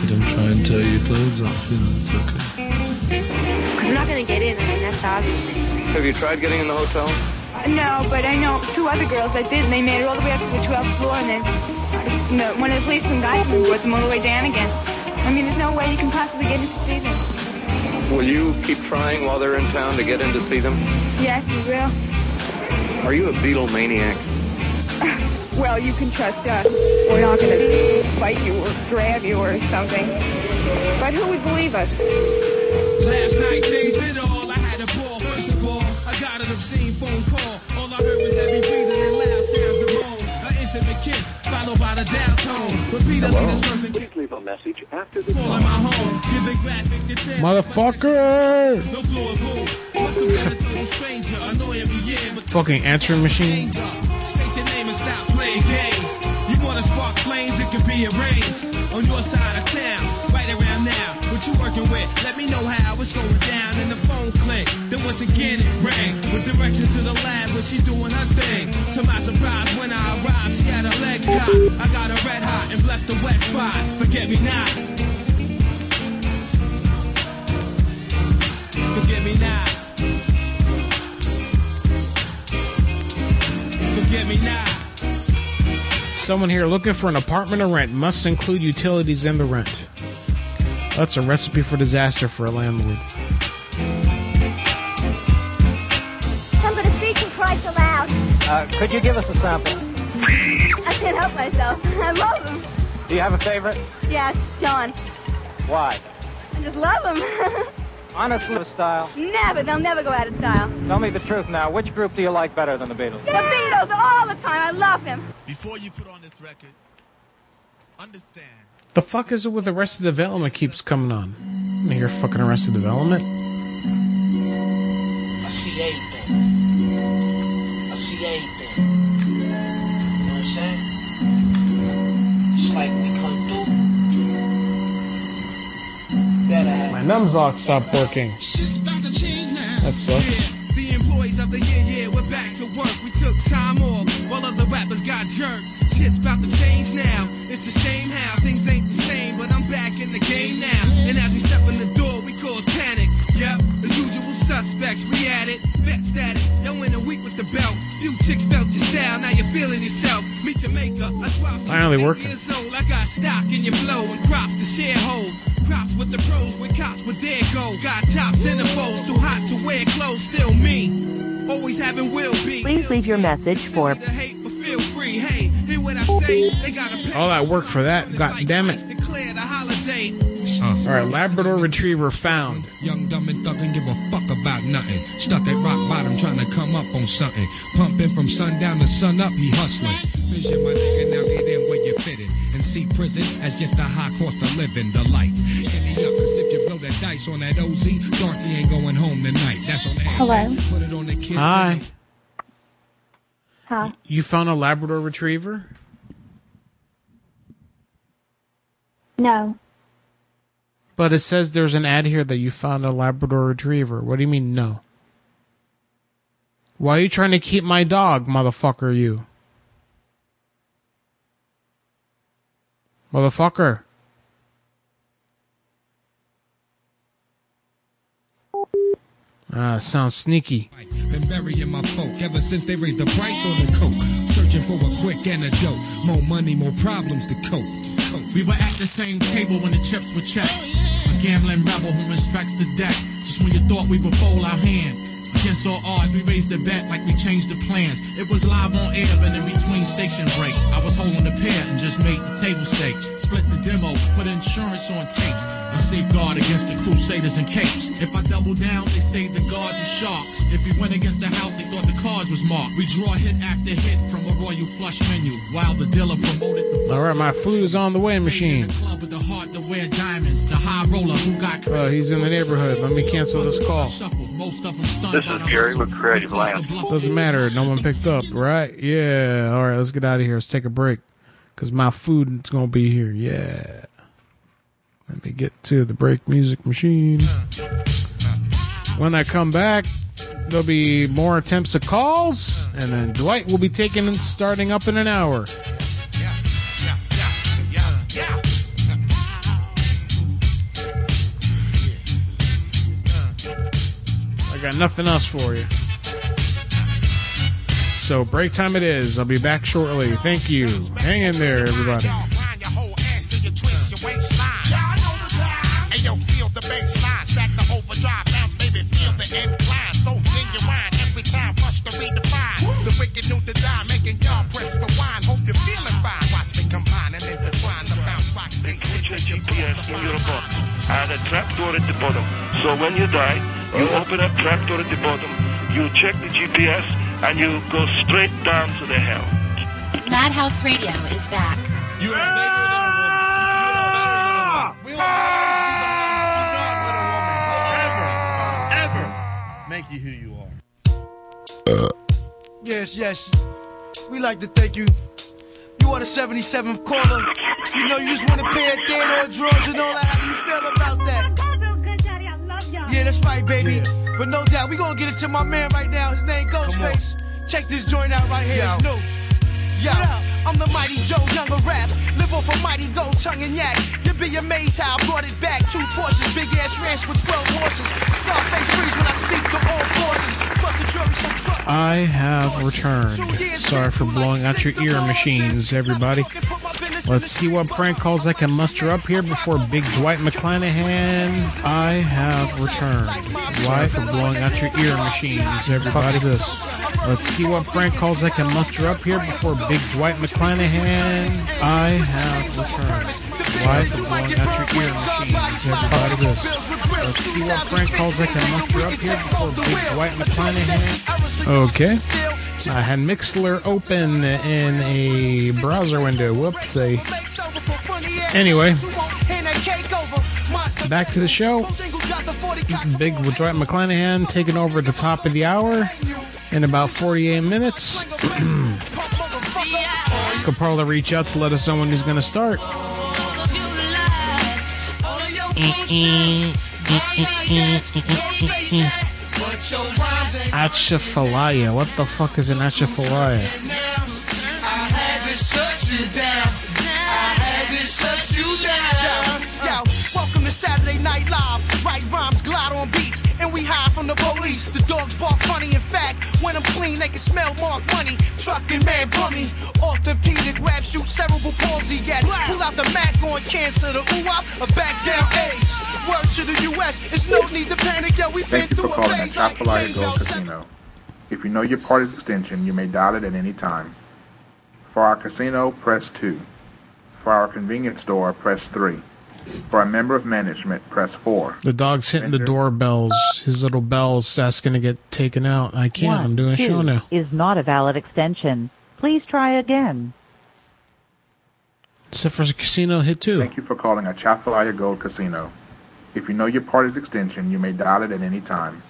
They don't try and tear your clothes off. You know, it's okay. Because we're not going to get in. I mean, that's obvious. Have you tried getting in the hotel? No, but I know two other girls that did, and they made it all the way up to the 12th floor, and then you know, one of the policemen guys brought them all the way down again. I mean, there's no way you can possibly get in to see them. Will you keep trying while they're in town to get in to see them? Yes, you will. Are you a Beatle maniac? Well, you can trust us. We're not going to fight you or grab you or something. But who would believe us? Last night changed it all. I had a ball. First of all, I got an obscene phone call. All I heard was heavy intimate kiss, followed by the dial tone. Repeatedly, this person Please leave a message after the calling my home. Giving graphic details. Motherfucker! No clue of who. Must have been a total stranger. Annoying me, yeah, but Fucking answering machine. State your name and stop playing games. Wanna spark flames, it can be arranged on your side of town, right around now. What you working with? Let me know how it's going down. And the phone click. Then once again it rang with directions to the lab where she doing her thing. To my surprise, when I arrived, she had her legs cocked. I got her red hot and blessed the wet spot. Forget me not. Forget me not. Forget me not. Someone here looking for an apartment to rent must include utilities in the rent. That's a recipe for disaster for a landlord. Somebody speak and cry so loud. Uh, could you give us a sample? I can't help myself. I love him. Do you have a favorite? Yes, John. Why? I just love him. Honestly, style. never. They'll never go out of style. Tell me the truth now. Which group do you like better than the Beatles? The Beatles all the time. I love them. Before you put on this record, understand. The fuck is it with Arrested Development keeps coming on? I hear fucking Arrested Development. I see everything. I see everything. You know what I'm saying? Better have My numslock stopped working. That sucks. The employees of the year, yeah, we're back to work. We took time off while other rappers got jerked. Shit's about to change now. It's a shame how things ain't the same, but I'm back in the game now. And as we step in the door, we cause panic. Yep, the usual suspects, we at it. Bet status, yo in a week with the belt. Few chicks felt your style, now you're feeling yourself. Meet your maker, I dropped Finally working. years old. I got stock in your flow and crops to share hold. Props with the pros, with cops, with their go. Got tops in the foes, too hot to wear clothes, still me. Always having will be. Please leave your message for Feel free, hey, hear what I say. They gotta All that work for that. God damn it. declare the holiday. All right, Labrador Retriever found. Young, dumb, and thuggin', give a fuck about nothing. Stuck at rock bottom, trying to come up on something. Pumping from sundown to sun up, he hustling. Vision, my nigga, now get in where you fitting. And see prison as just a high cost of living, the life. Any up, cause if you blow that dice on that OZ, Dorothy ain't going home tonight. That's on Hello. Put it on the kids. Hi. Hi. You found a Labrador Retriever? No. But it says there's an ad here that you found a Labrador Retriever. What do you mean, no? Why are you trying to keep my dog, motherfucker, you? Motherfucker. Ah, sounds sneaky. Been burying my folk ever since they raised the price on the coke. Searching for a quick antidote. More money, more problems to cope. We were at the same table when the chips were checked. A gambling rebel who respects the deck. Just when you thought we would fold our hand. Against all odds, we raised the bet like we changed the plans. It was live on air, but in between station breaks. I was holding the pair and just made the table stakes. Split the demo, put insurance on tapes. A safeguard against the crusaders and capes. If I double down, they say the guards are sharks. If we went against the house, they thought the cards was marked. We draw hit after hit from a royal flush menu. While the dealer promoted the All right, my food is on the way, machine. Uh, he's in the neighborhood. Let me cancel this call. most of them stunned This is Gary with Creative Land. Doesn't matter. No one picked up, right? Yeah. All right, let's get out of here. Let's take a break. Because my food is going to be here. Yeah. Let me get to the break music machine. When I come back, there'll be more attempts at calls. And then Dwight will be taking and starting up in an hour. Got nothing else for you. So break time it is. I'll be back shortly. Thank you. Hang in there, everybody. A trapdoor at the bottom. So when you die, you open up trapdoor at the bottom, you check the GPS, and you go straight down to the hell. Madhouse Radio is back. You are better than a woman. You are better than a woman. We will always be behind you, not with a woman. Will ever, ever make you who you are. Uh. Yes, yes. We like to thank you. You are the 77th caller. You know, you just want to pay a Theodore drawers and all that. How do you feel about that? Yeah, that's right, baby. But no doubt, we gonna get it to my man right now. His name Ghostface. Check this joint out right here. It's new. Yo, I'm the mighty Joe, younger rap. Live off a mighty gold tongue and yak. You'd be amazed how I brought it back. Two Porsches, big ass ranch with 12 horses. Scarface freeze when I speak to all forces. Bust the jury, so truck. I have returned. Sorry for blowing out your ear machines, everybody. Let's see what prank calls I can muster up here before Big Dwight McClanahan. I have returned. Why for blowing out your ear machines, everybody? This. Let's see what prank calls I can muster up here before Big Dwight McClanahan. I have returned. Why for blowing out your ear machines, everybody? This. Let's see what prank calls I can muster up here before Big Dwight McClanahan. Okay. I had Mixlr open in a browser window. Whoopsie. Anyway, back to the show. Big Dwight McClanahan taking over at the top of the hour in about 48 minutes. Probably reach out to let us know when he's going to start. Atchafalaya. What the fuck is an Atchafalaya? Yo, welcome to Saturday Night Live. Write rhymes, glide on beats, and we hide from the police. The when I'm clean, they can smell mark money. Trucking man bummy. Orthopedic rap shoot cerebral palsy. Yes, pull out the Mac on cancer. The a back down AIDS. Word to the U.S. It's no need to panic. Yo, we been Thank you for through a calling phase like Gold Casino. If you know your party's extension, you may dial it at any time. For our casino, press 2. For our convenience store, press 3. For a member of management, press 4. The dog's hitting the doorbells. His little bell's asking to get taken out. I can't. I'm doing a show two now. Is not a valid extension. Please try again. Except for casino, hit two. Thank you for calling Atchafalaya Gold Casino. If you know your party's extension, you may dial it at any time.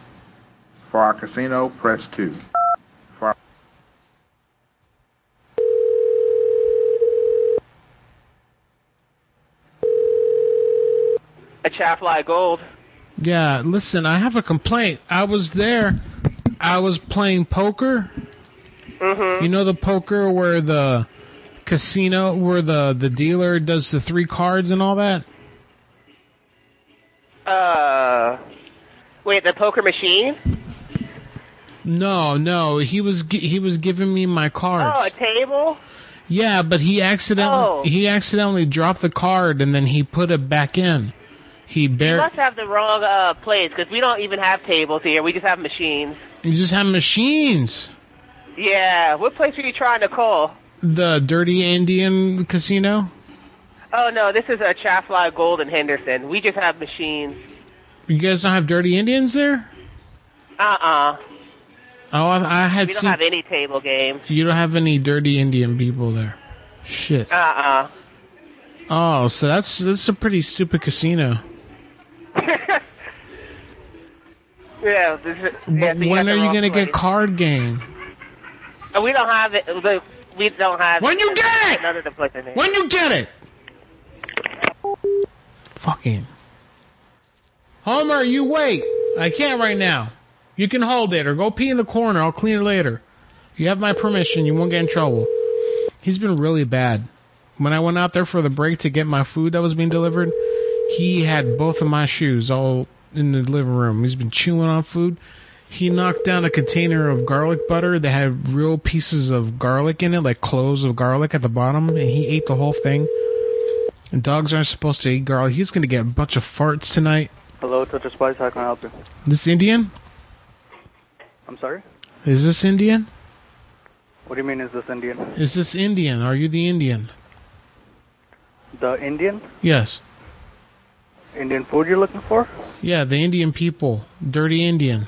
For our casino, press 2. Atchafalaya Gold. Yeah, listen, I have a complaint. I was there. I was playing poker. Mm-hmm. You know the poker where the casino, where the the dealer does the three cards and all that. Uh, wait, the poker machine? No, no, he was he was giving me my card. Oh, a table? Yeah, but he accidentally Oh. he accidentally dropped the card and then he put it back in. He You must have the wrong uh, place because we don't even have tables here. We just have machines. you just have machines. Yeah, what place are you trying to call? The Dirty Indian Casino. Oh no, this is a Chaffly Gold Henderson. We just have machines. You guys don't have Dirty Indians there? Uh-uh. Oh, I, I had We don't seen. have any table games. You don't have any dirty Indian people there. Shit. Uh-uh. Oh, so that's that's a pretty stupid casino. Yeah, this is, yeah so when are you gonna place. get card game? Uh, We don't have it. We don't have When you get it! None of the places. When you get it! Fucking. Homer, you wait. I can't right now. You can hold it or go pee in the corner. I'll clean it later. You have my permission. You won't get in trouble. He's been really bad. When I went out there for the break to get my food that was being delivered, he had both of my shoes all in the living room. He's been chewing on food. He knocked down a container of garlic butter that had real pieces of garlic in it, like cloves of garlic at the bottom, and he ate the whole thing. And dogs aren't supposed to eat garlic. He's gonna get a bunch of farts tonight. Hello, Touch of Spice. How can I help you? This Indian? I'm sorry. Is this Indian? What do you mean? Is this Indian? Is this Indian? Are you the Indian? The Indian? Yes. Indian food you're looking for? Yeah, the Indian people. Dirty Indian.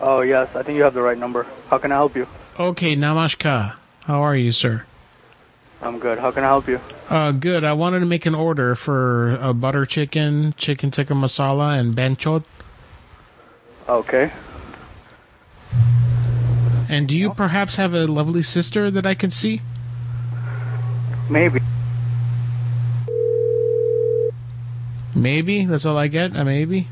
Oh yes, I think you have the right number. How can I help you? Okay, namaskar. How are you, sir? I'm good. How can I help you? Uh, good. I wanted to make an order for a butter chicken, chicken tikka masala, and banchot. Okay. And do you perhaps have a lovely sister that I can see? Maybe. Maybe that's all I get. A maybe.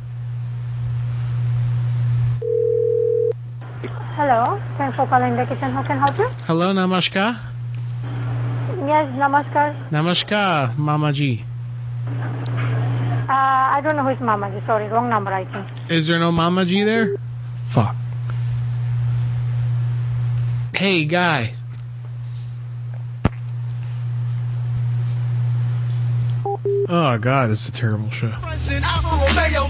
Hello, thanks for calling the kitchen. How can I help you? Hello, Namaskar. Yes, namaskar. Namaskar, Mama Ji. Uh, I don't know who's Mamaji. Sorry, wrong number, I think. Is there no Mama Ji there? Fuck. Hey, guy. Oh God, it's a terrible show.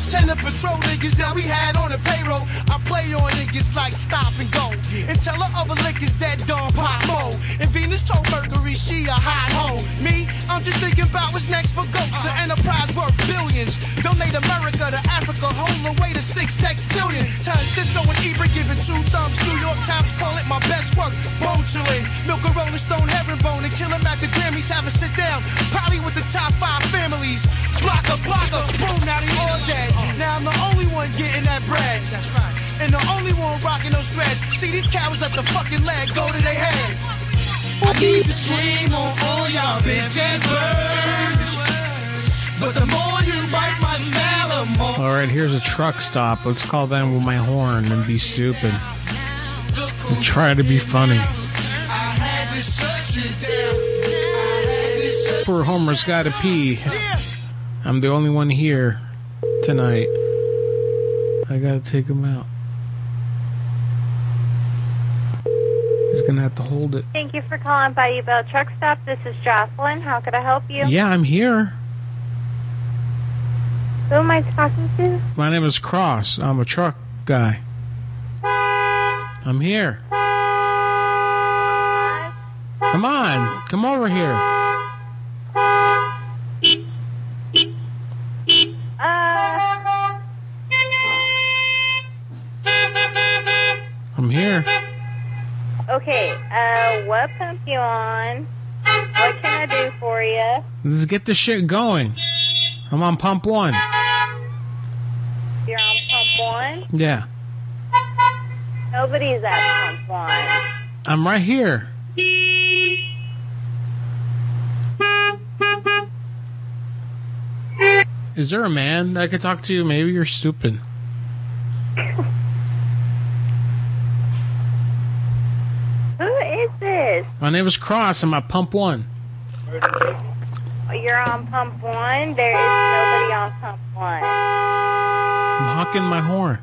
Tend to patrol niggas that we had on the payroll. I play on niggas like stop and go. And tell the other lickers that Don Pop Mo. And Venus told Mercury she a hot hoe. Me, I'm just thinking about what's next for Ghosts. An enterprise worth billions. Donate America to Africa, hold away to six sextillion. Turn Siskel and Ebert give it two thumbs. New York Times call it my best work. Bone chilling. Milk a rolling stone herringbone and kill him at the Grammys. Have a sit down. Probably with the top five families. Blocker, blocker, boom, now they all dead. Now I'm the only one getting that bread. That's right. And the only one rocking those threads. See, these cowards let the fucking leg go to their head. I need to scream on all y'all bitch ass birds. But the more you bite my smell, the more. All right, here's a truck stop. Let's call them with my horn and be stupid. And try to be funny. I had to shut you down. Poor Homer's got to pee. I'm the only one here tonight. I gotta take him out. He's gonna have to hold it. Thank you for calling Bayou Bell Truck Stop. This is Jocelyn. How could I help you? Yeah, I'm here. Who am I talking to? My name is Cross. I'm a truck guy. I'm here. Come on, come over here. Okay, uh, what pump you on? What can I do for you? Let's get this shit going. I'm on pump one. You're on pump one? Yeah, Nobody's at pump one. I'm right here. Is there a man that I could talk to? Maybe you're stupid. Who is? My name is Cross. I'm at pump one. You're on pump one? There is nobody on pump one. I'm honking my horn.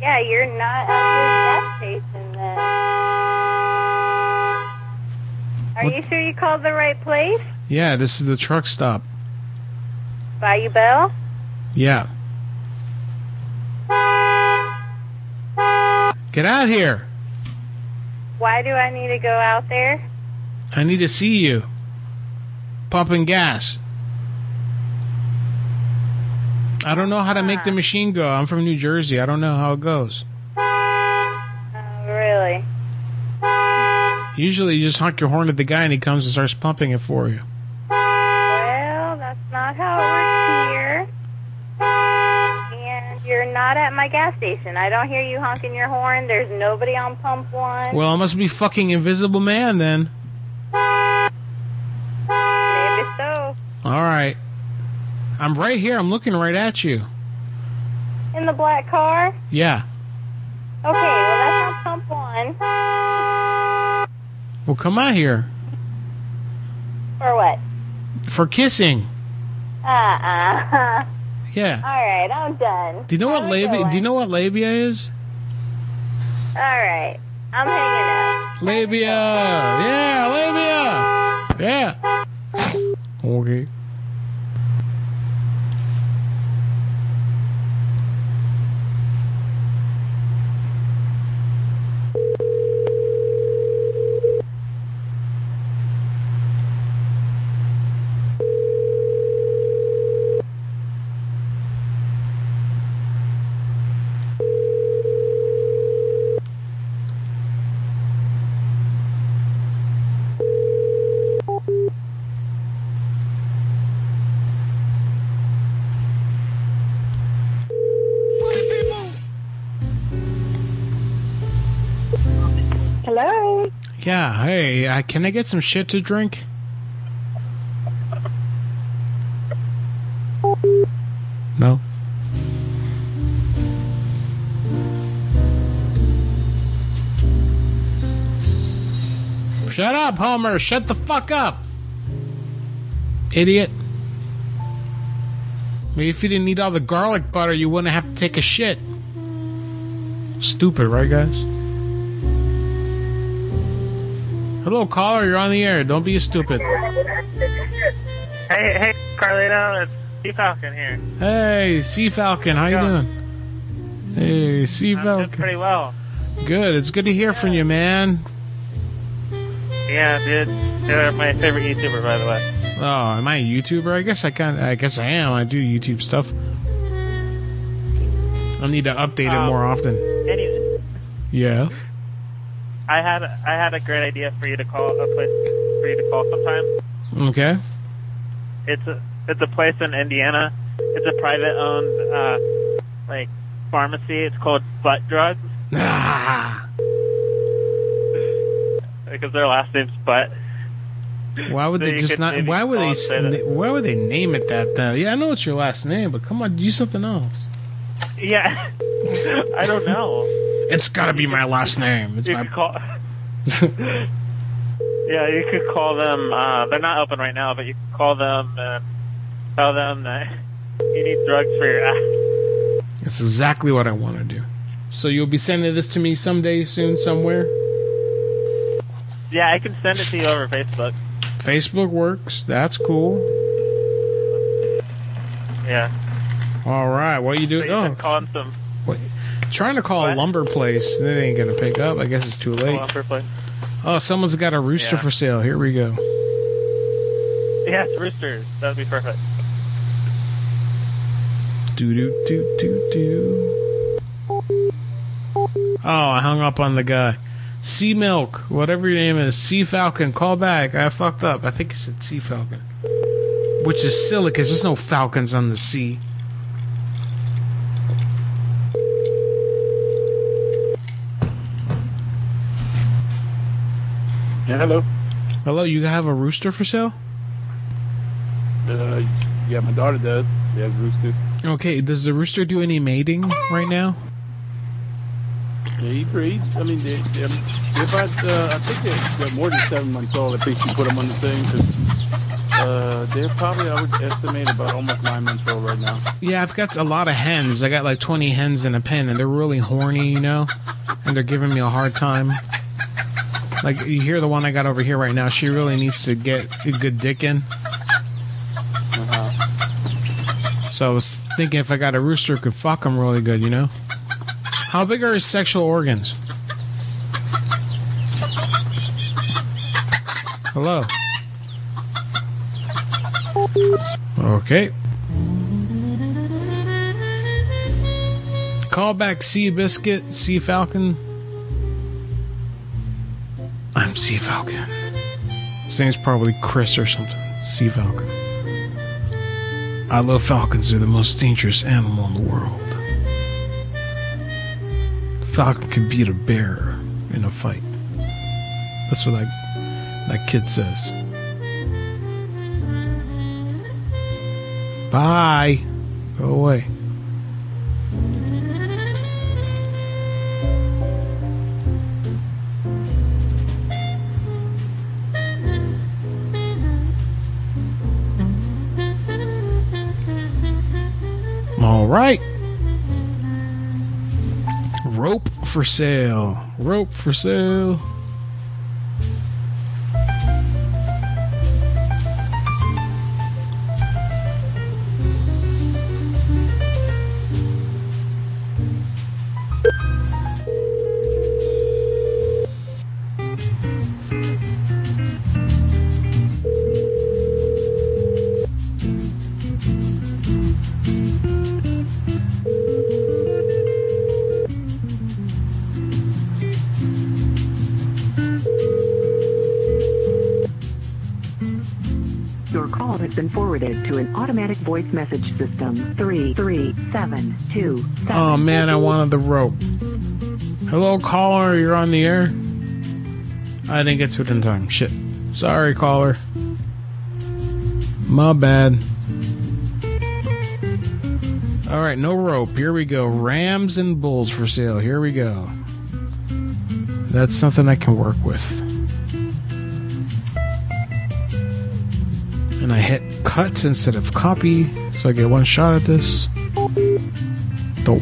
Yeah, you're not at this gas station then. Are What- you sure you called the right place? Yeah, this is the truck stop. Bayou Bell? Yeah. Get out here. Why do I need to go out there? I need to see you. Pumping gas. I don't know how to make the machine go. I'm from New Jersey. I don't know how it goes. Oh, really? Usually you just honk your horn at the guy and he comes and starts pumping it for you. Not at my gas station. I don't hear you honking your horn. There's nobody on pump one. Well, I must be fucking invisible man then. Maybe so. All right. I'm right here. I'm looking right at you. In the black car? Yeah. Okay, well, that's not pump one. Well, come out here For what? for kissing. Uh-uh. Yeah. All right, I'm done. Do you know what labia? Do you know what labia is? All right, I'm hanging up. Labia. Yeah, labia. Yeah. Okay. Yeah, hey, uh, can I get some shit to drink? No. Shut up, Homer. Shut the fuck up. Idiot. Maybe if you didn't need all the garlic butter, you wouldn't have to take a shit. Stupid, right, guys? Hello, caller. You're on the air. Don't be a stupid. Hey, hey, Carlito, it's Sea Falcon here. Hey, Sea Falcon. How you doing? Hey, Sea Falcon. I'm doing pretty well. Good. It's good to hear from you, man. Yeah, dude. You're my favorite YouTuber, by the way. Oh, am I a YouTuber? I guess I kind. I guess I am. I do YouTube stuff. I need to update it Um, more often. Anyway, Yeah. I had I had a great idea for you to call a place for you to call sometime. Okay. It's a it's a place in Indiana. It's a private owned uh like pharmacy. It's called Butt Drugs. because their last name's Butt. Why would So they just not? Why would they? Why would they name it that? Though? Yeah, I know it's your last name, but come on, do something else. Yeah, I don't know. It's got to be my last name. It's You my. call. yeah, you could call them. Uh, they're not open right now, but you could call them and tell them that you need drugs for your ass. It's exactly what I want to do. So you'll be sending this to me someday soon, somewhere. Yeah, I can send it to you over Facebook. Facebook works. That's cool. Yeah. All right. What are you So doing? you Oh, call them some. Trying to call a lumber place. They ain't gonna pick up. I guess it's too late. lumber place. Oh, someone's got a rooster Yeah. for sale. Here we go. Yes, roosters. That would be perfect. Do do do do do. Oh, I hung up on the guy. Sea Milk, whatever your name is, Sea Falcon, call back. I fucked up. I think he said Sea Falcon. Which is silly because there's no falcons on the sea. Yeah, hello. Hello, you have a rooster for sale? Uh, yeah, my daughter does. Yeah, rooster. Okay, does the rooster do any mating right now? Yeah, he breeds. I mean, they, they're, they're about, uh, I think they're, they're more than seven months old. I think she put them on the thing. 'cause, uh, they're probably, I would estimate, about almost nine months old right now. Yeah, I've got a lot of hens. I got like 20 hens in a pen, and they're really horny, you know? And they're giving me a hard time. Like, you hear the one I got over here right now, she really needs to get a good dick in. Uh-huh. So I was thinking if I got a rooster, could fuck him really good, you know? How big are his sexual organs? Hello. Okay. Call back Sea Biscuit, Sea Falcon. Sea Falcon. His name's probably Chris or something. Sea Falcon. I love falcons. They're the most dangerous animal in the world. Falcon can beat a bear in a fight. That's what that, that kid says. Bye. Go away. All right. Rope for sale. Rope for sale. Forwarded to an automatic voice message system. 33727. Oh man, I wanted the rope. Hello, caller. You're on the air. I didn't get to it in time. Shit. Sorry, caller. My bad. All right, no rope. Here we go. Rams and bulls for sale. Here we go. That's something I can work with. I hit cut instead of copy, so I get one shot at this. Dope.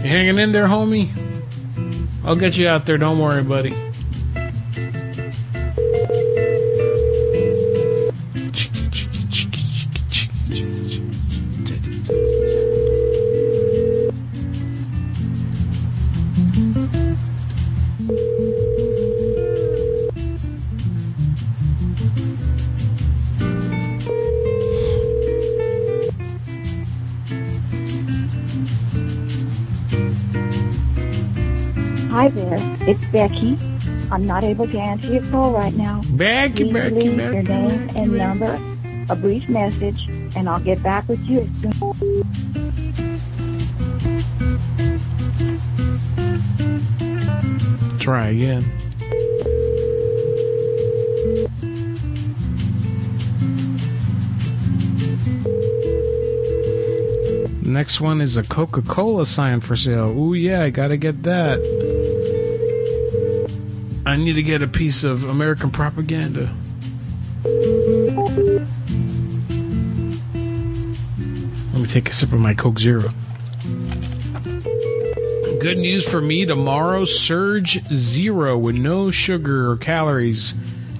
You hanging in there, homie? I'll get you out there. Don't worry, buddy. Becky. I'm not able to answer your call right now. Becky, Please Becky, leave Becky. your name and number, a brief message, and I'll get back with you as soon. Try again. Next one is a Coca Cola sign for sale. Ooh, yeah, I gotta get that. I need to get a piece of American propaganda. Let me take a sip of my Coke Zero. Good news for me tomorrow Surge Zero with no sugar or calories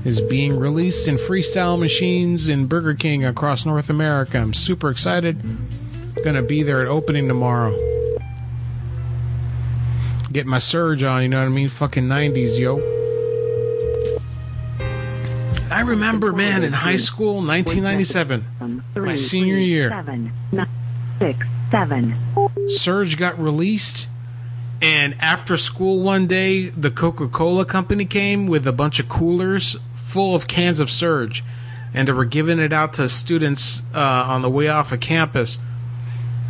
is being released in freestyle machines in Burger King across North America. I'm super excited. Gonna be there at opening tomorrow. Get my surge on, you know what I mean? Fucking 90s, yo. Remember, man, in high school, 1997, my senior year. Seven, nine, six, seven. Surge got released, and after school one day, the Coca Cola company came with a bunch of coolers full of cans of Surge, and they were giving it out to students uh, on the way off of campus.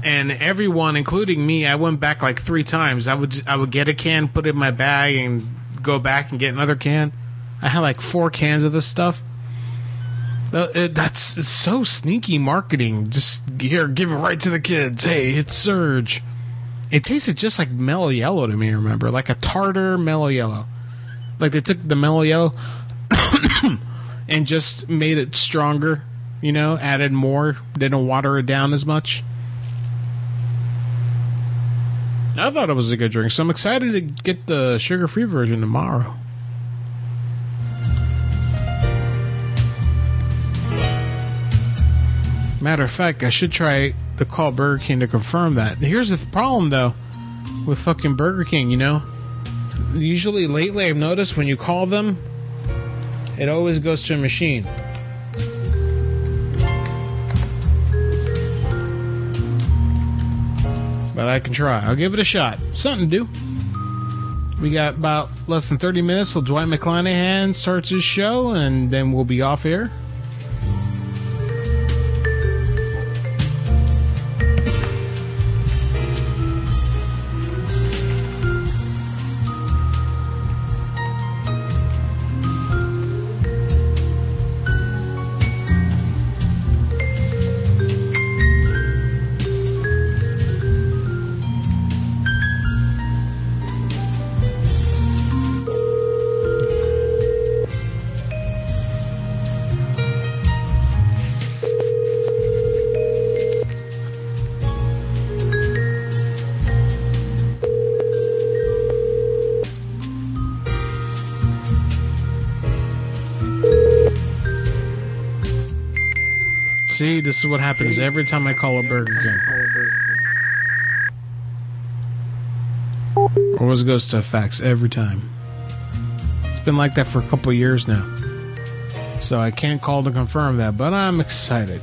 And everyone, including me, I went back like three times. I would I would get a can, put it in my bag, and go back and get another can. I had like four cans of this stuff. Uh, it- that's it's so sneaky marketing. Just here, give it right to the kids. Hey, it's Surge. It tasted just like Mello Yello to me. Remember, like a tartar Mello Yello. Like they took the Mello Yello and just made it stronger. You know, added more. Don't water it down as much. I thought it was a good drink, so I'm excited to get the sugar-free version tomorrow. Matter of fact, I should try to call Burger King to confirm that. Here's the problem, though, with fucking Burger King, you know? Usually, lately, I've noticed when you call them, it always goes to a machine. But I can try. I'll give it a shot. Something to do. We got about less than 30 minutes till Dwight McClanahan starts his show, and then we'll be off air. This is what happens every time I call a Burger King. Always goes to fax every time. It's been like that for a couple years now. So I can't call to confirm that, but I'm excited.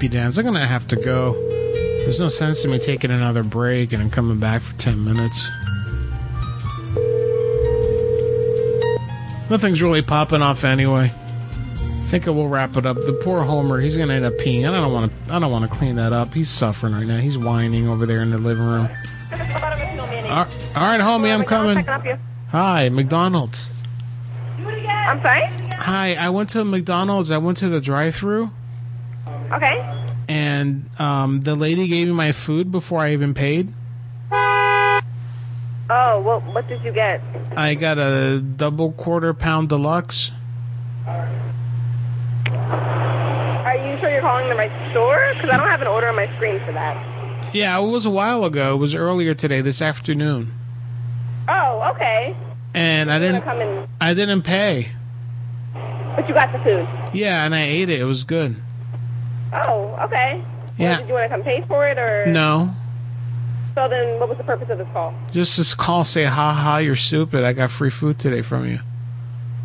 Was doing the pee pee dance. I'm gonna have to go. There's no sense in me taking another break and then coming back for 10 minutes. Nothing's really popping off anyway. I think I will wrap it up. The poor Homer, he's gonna end up peeing. I don't want to. I don't want to clean that up. He's suffering right now. He's whining over there in the living room. All all right, homie, I'm coming. Hi, McDonald's. I'm sorry? Hi, I went to McDonald's. I went to the drive-through, Okay. and um, the lady gave me my food before I even paid. Oh, what what did you get? I got a double quarter pound deluxe. Are you sure you're calling the right store? Because I don't have an order on my screen for that. Yeah, it was a while ago. It was earlier today, this afternoon, Oh, okay. and I didn't. come in, I didn't pay. but you got the food. Yeah, and I ate it. It was good. Oh, okay. Yeah. Did you want to come pay for it, or No, So then, what was the purpose of this call? just this call say, "Ha ha, you're stupid. I got free food today from you."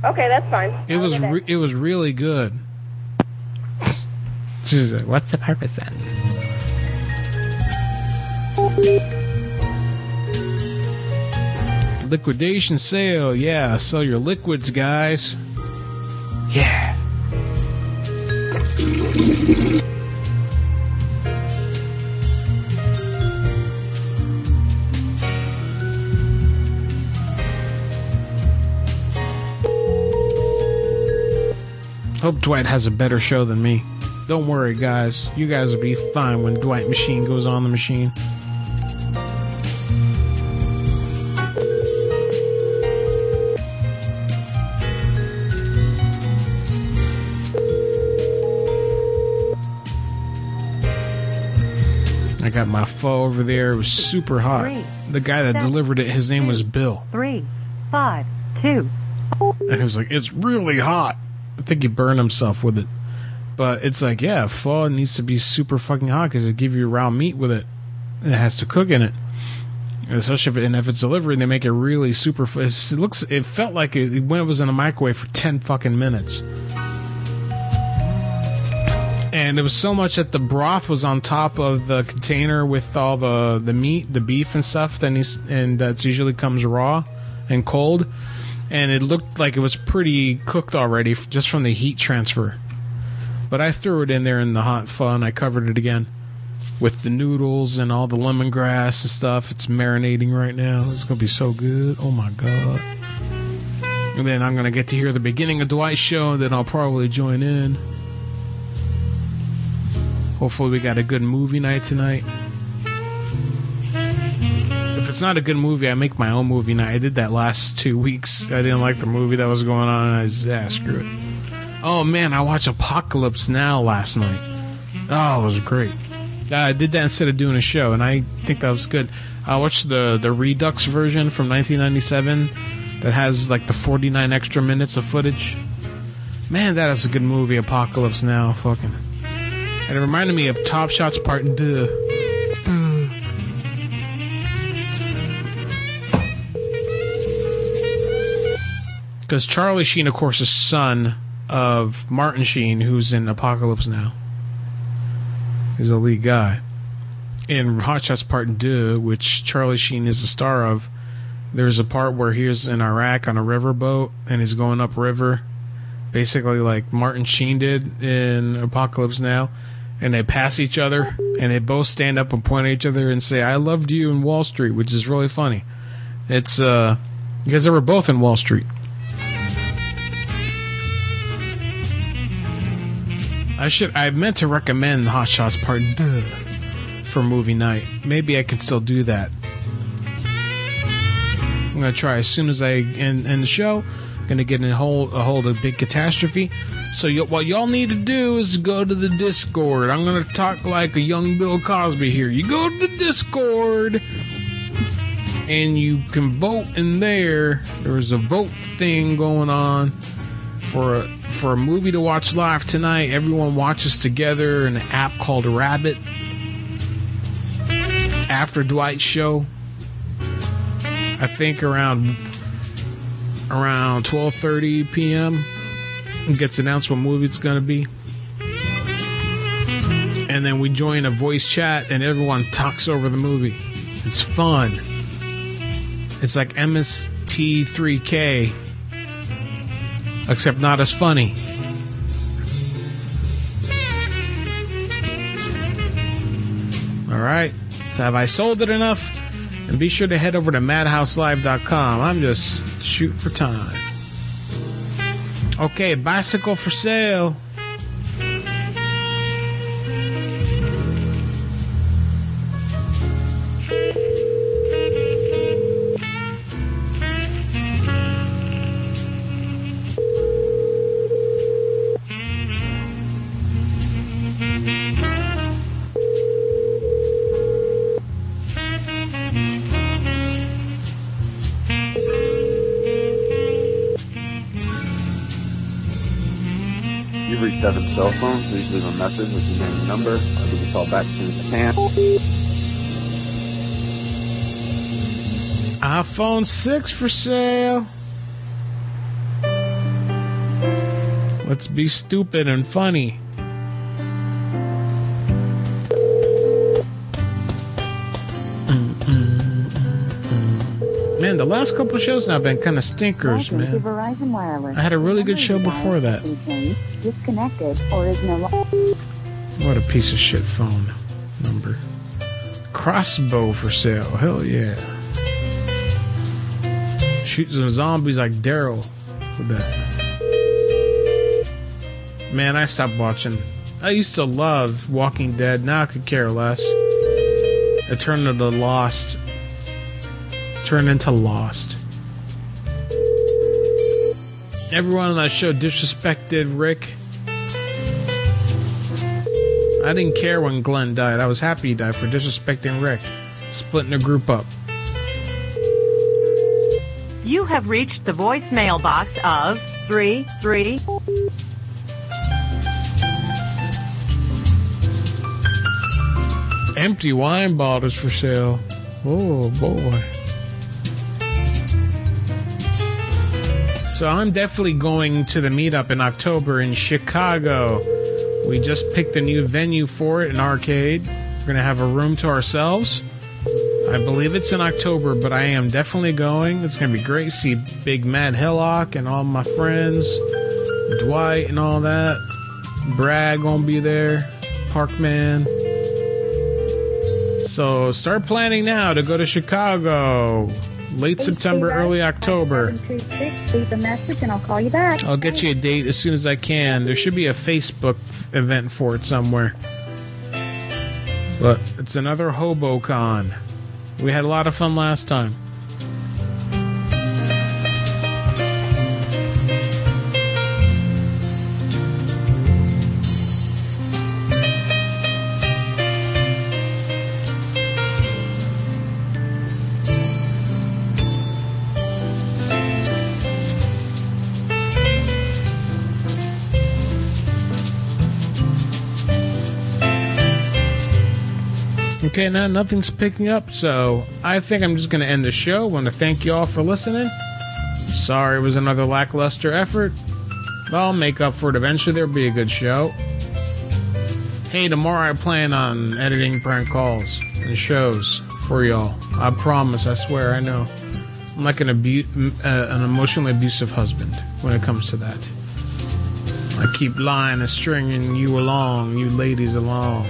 Okay, that's fine. It was re- it was really good. She's like, "What's the purpose then?" Liquidation sale, yeah. Sell your liquids, guys. Yeah. Hope Dwight has a better show than me. Don't worry, guys. You guys will be fine when Dwight Machine goes on the machine. I got my pho over there. It was super hot. Three, The guy that seven, delivered it, his name was Bill. Three, five, two. And he was like, it's really hot. I think he burned himself with it. But it's like, yeah, pho needs to be super fucking hot because it give you raw meat with it. It has to cook in it. Especially if, it, and if it's delivered, they make it really super. It looks. It felt like it, when it was in the microwave for ten fucking minutes. And it was so much that the broth was on top of the container with all the the meat, the beef and stuff. That needs, and that's usually comes raw and cold. And it looked like it was pretty cooked already, just from the heat transfer. But I threw it in there in the hot and I covered it again with the noodles and all the lemongrass and stuff. It's marinating right now. It's gonna be so good. Oh my god! And then I'm gonna get to hear the beginning of Dwight's show, and then I'll probably join in. Hopefully, we got a good movie night tonight. If it's not a good movie, I make my own movie night. I did that last two weeks. I didn't like the movie that was going on, and I just, ah, screw it. Oh man, I watched Apocalypse Now last night. Oh, it was great. I did that instead of doing a show, and I think that was good. I watched the the Redux version from 1997 that has like the 49 extra minutes of footage. Man, that is a good movie, Apocalypse Now. Fucking. And it reminded me of Hot Shots Part 2. Because hmm. Charlie Sheen, of course, is son of Martin Sheen, who's in Apocalypse Now. He's a lead guy. In Hot Shots Part 2, which Charlie Sheen is the star of, there's a part where he's in Iraq on a riverboat and he's going up river, basically like Martin Sheen did in Apocalypse Now, and they pass each other and they both stand up and point at each other and say, I loved you in Wall Street, which is really funny. It's, uh, because they were both in Wall Street. I should. I meant to recommend the Hot Shots Part Two for movie night. Maybe I can still do that. I'm gonna try as soon as I end, end the show. Gonna get in a hold a hold of Big Catastrophe. So y- what y'all need to do is go to the Discord. I'm gonna talk like a young Bill Cosby here. You go to the Discord and you can vote in there. There's a vote thing going on for a, for a movie to watch live tonight. Everyone watches together in an app called Rabbit. After Dwight's show, I think around around 12:30 p.m. it gets announced what movie it's gonna be. and then we join a voice chat, and everyone talks over the movie. It's fun. It's like MST3K, except not as funny. All right. So have I sold it enough? And be sure to head over to madhouselive.com. I'm just shooting for time. Okay, bicycle for sale. Leave a message with your name and number. I'll give you a call back soon as I can. iPhone 6 for sale. Let's be stupid and funny. The last couple shows now have been kind of stinkers, Welcome man. Verizon Wireless. I had a really good show before that. dialed has been changed, Disconnected or is no. What a piece of shit phone number. Crossbow for sale. Hell yeah. Shoot some zombies like Daryl with that. Man, I stopped watching. I used to love Walking Dead. Now I could care less. Turned into Lost. Turned into Lost. Everyone on that show disrespected Rick. I didn't care when Glenn died. I was happy he died for disrespecting Rick, splitting the group up. You have reached the voicemail box of three three. Empty wine bottles for sale. Oh boy. So I'm definitely going to the meetup in October in Chicago. We just picked a new venue for it, an arcade. We're gonna have a room to ourselves. I believe it's in October, but I am definitely going. It's gonna be great. See Big Mad Hillock and all my friends, Dwight and all that. Brad gonna be there. Parkman. So start planning now to go to Chicago. Late September, early October. Leave a message and I'll call you back. I'll get you a date as soon as I can. There should be a Facebook event for it somewhere. But it's another HoboCon. We had a lot of fun last time. Okay, now nothing's picking up, so I think I'm just going to end the show. want to thank you all for listening. Sorry it was another lackluster effort, I'll make up for it eventually. There'll be a good show. Hey, tomorrow I plan on editing prank calls and shows for y'all. I promise, I swear, I know. I'm like an, abu- uh, an emotionally abusive husband when it comes to that. I keep lying and stringing you along, you ladies along.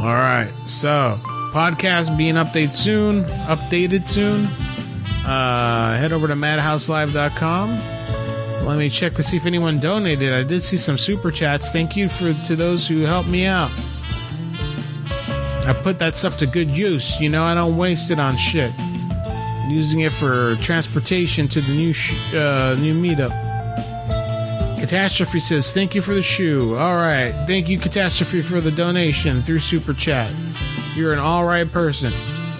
All right, so podcast being updated soon, updated soon. Uh, head over to madhouselive.com. Let me check to see if anyone donated. I did see some super chats. Thank you for to those who helped me out. I put that stuff to good use. You know, I don't waste it on shit. I'm using it for transportation to the new sh- uh, new meetup. Catastrophe says, Thank you for the shoe. All right. Thank you, Catastrophe, for the donation through Super Chat. You're an all right person.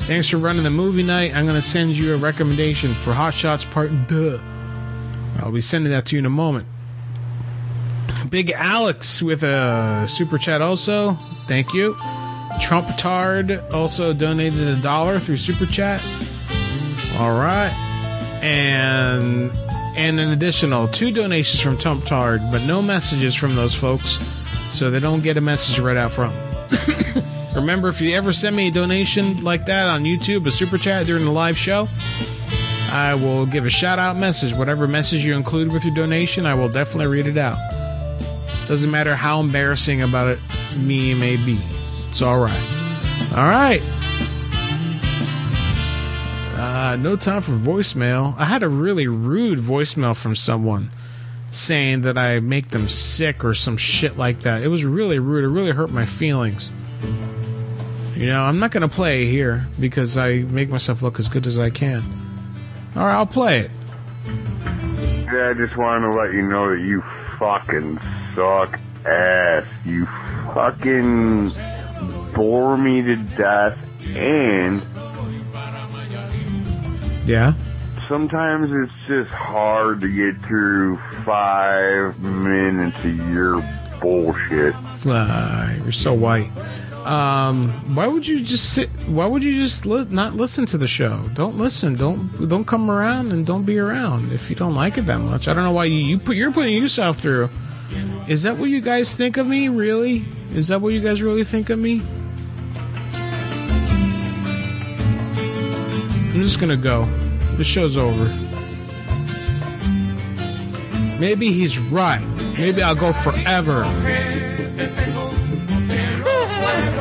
Thanks for running the movie night. I'm going to send you a recommendation for Hot Shots Part Duh. I'll be sending that to you in a moment. Big Alex with a Super Chat also. Thank you. Trump Tard also donated a dollar through Super Chat. All right. And and an additional two donations from Trump Tard, but no messages from those folks, so they don't get a message right out front. Remember, if you ever send me a donation like that on YouTube, a super chat during the live show, I will give a shout out message. Whatever message you include with your donation, I will definitely read it out. Doesn't matter how embarrassing about it me may be. It's all right. All right. Uh, no time for voicemail. I had a really rude voicemail from someone saying that I make them sick or some shit like that. It was really rude. It really hurt my feelings. You know, I'm not going to play here because I make myself look as good as I can. All right, I'll play it. Yeah, I just wanted to let you know that you fucking suck ass. You fucking bore me to death and Yeah. sometimes it's just hard to get through five minutes of your bullshit. Uh, you're so white. Um, why would you just sit? Why would you just li- not listen to the show? Don't listen. Don't don't come around and don't be around if you don't like it that much. I don't know why you, you put you're putting yourself through. Is that what you guys think of me? Really? Is that what you guys really think of me? I'm just gonna go. The show's over. Maybe he's right. Maybe I'll go forever.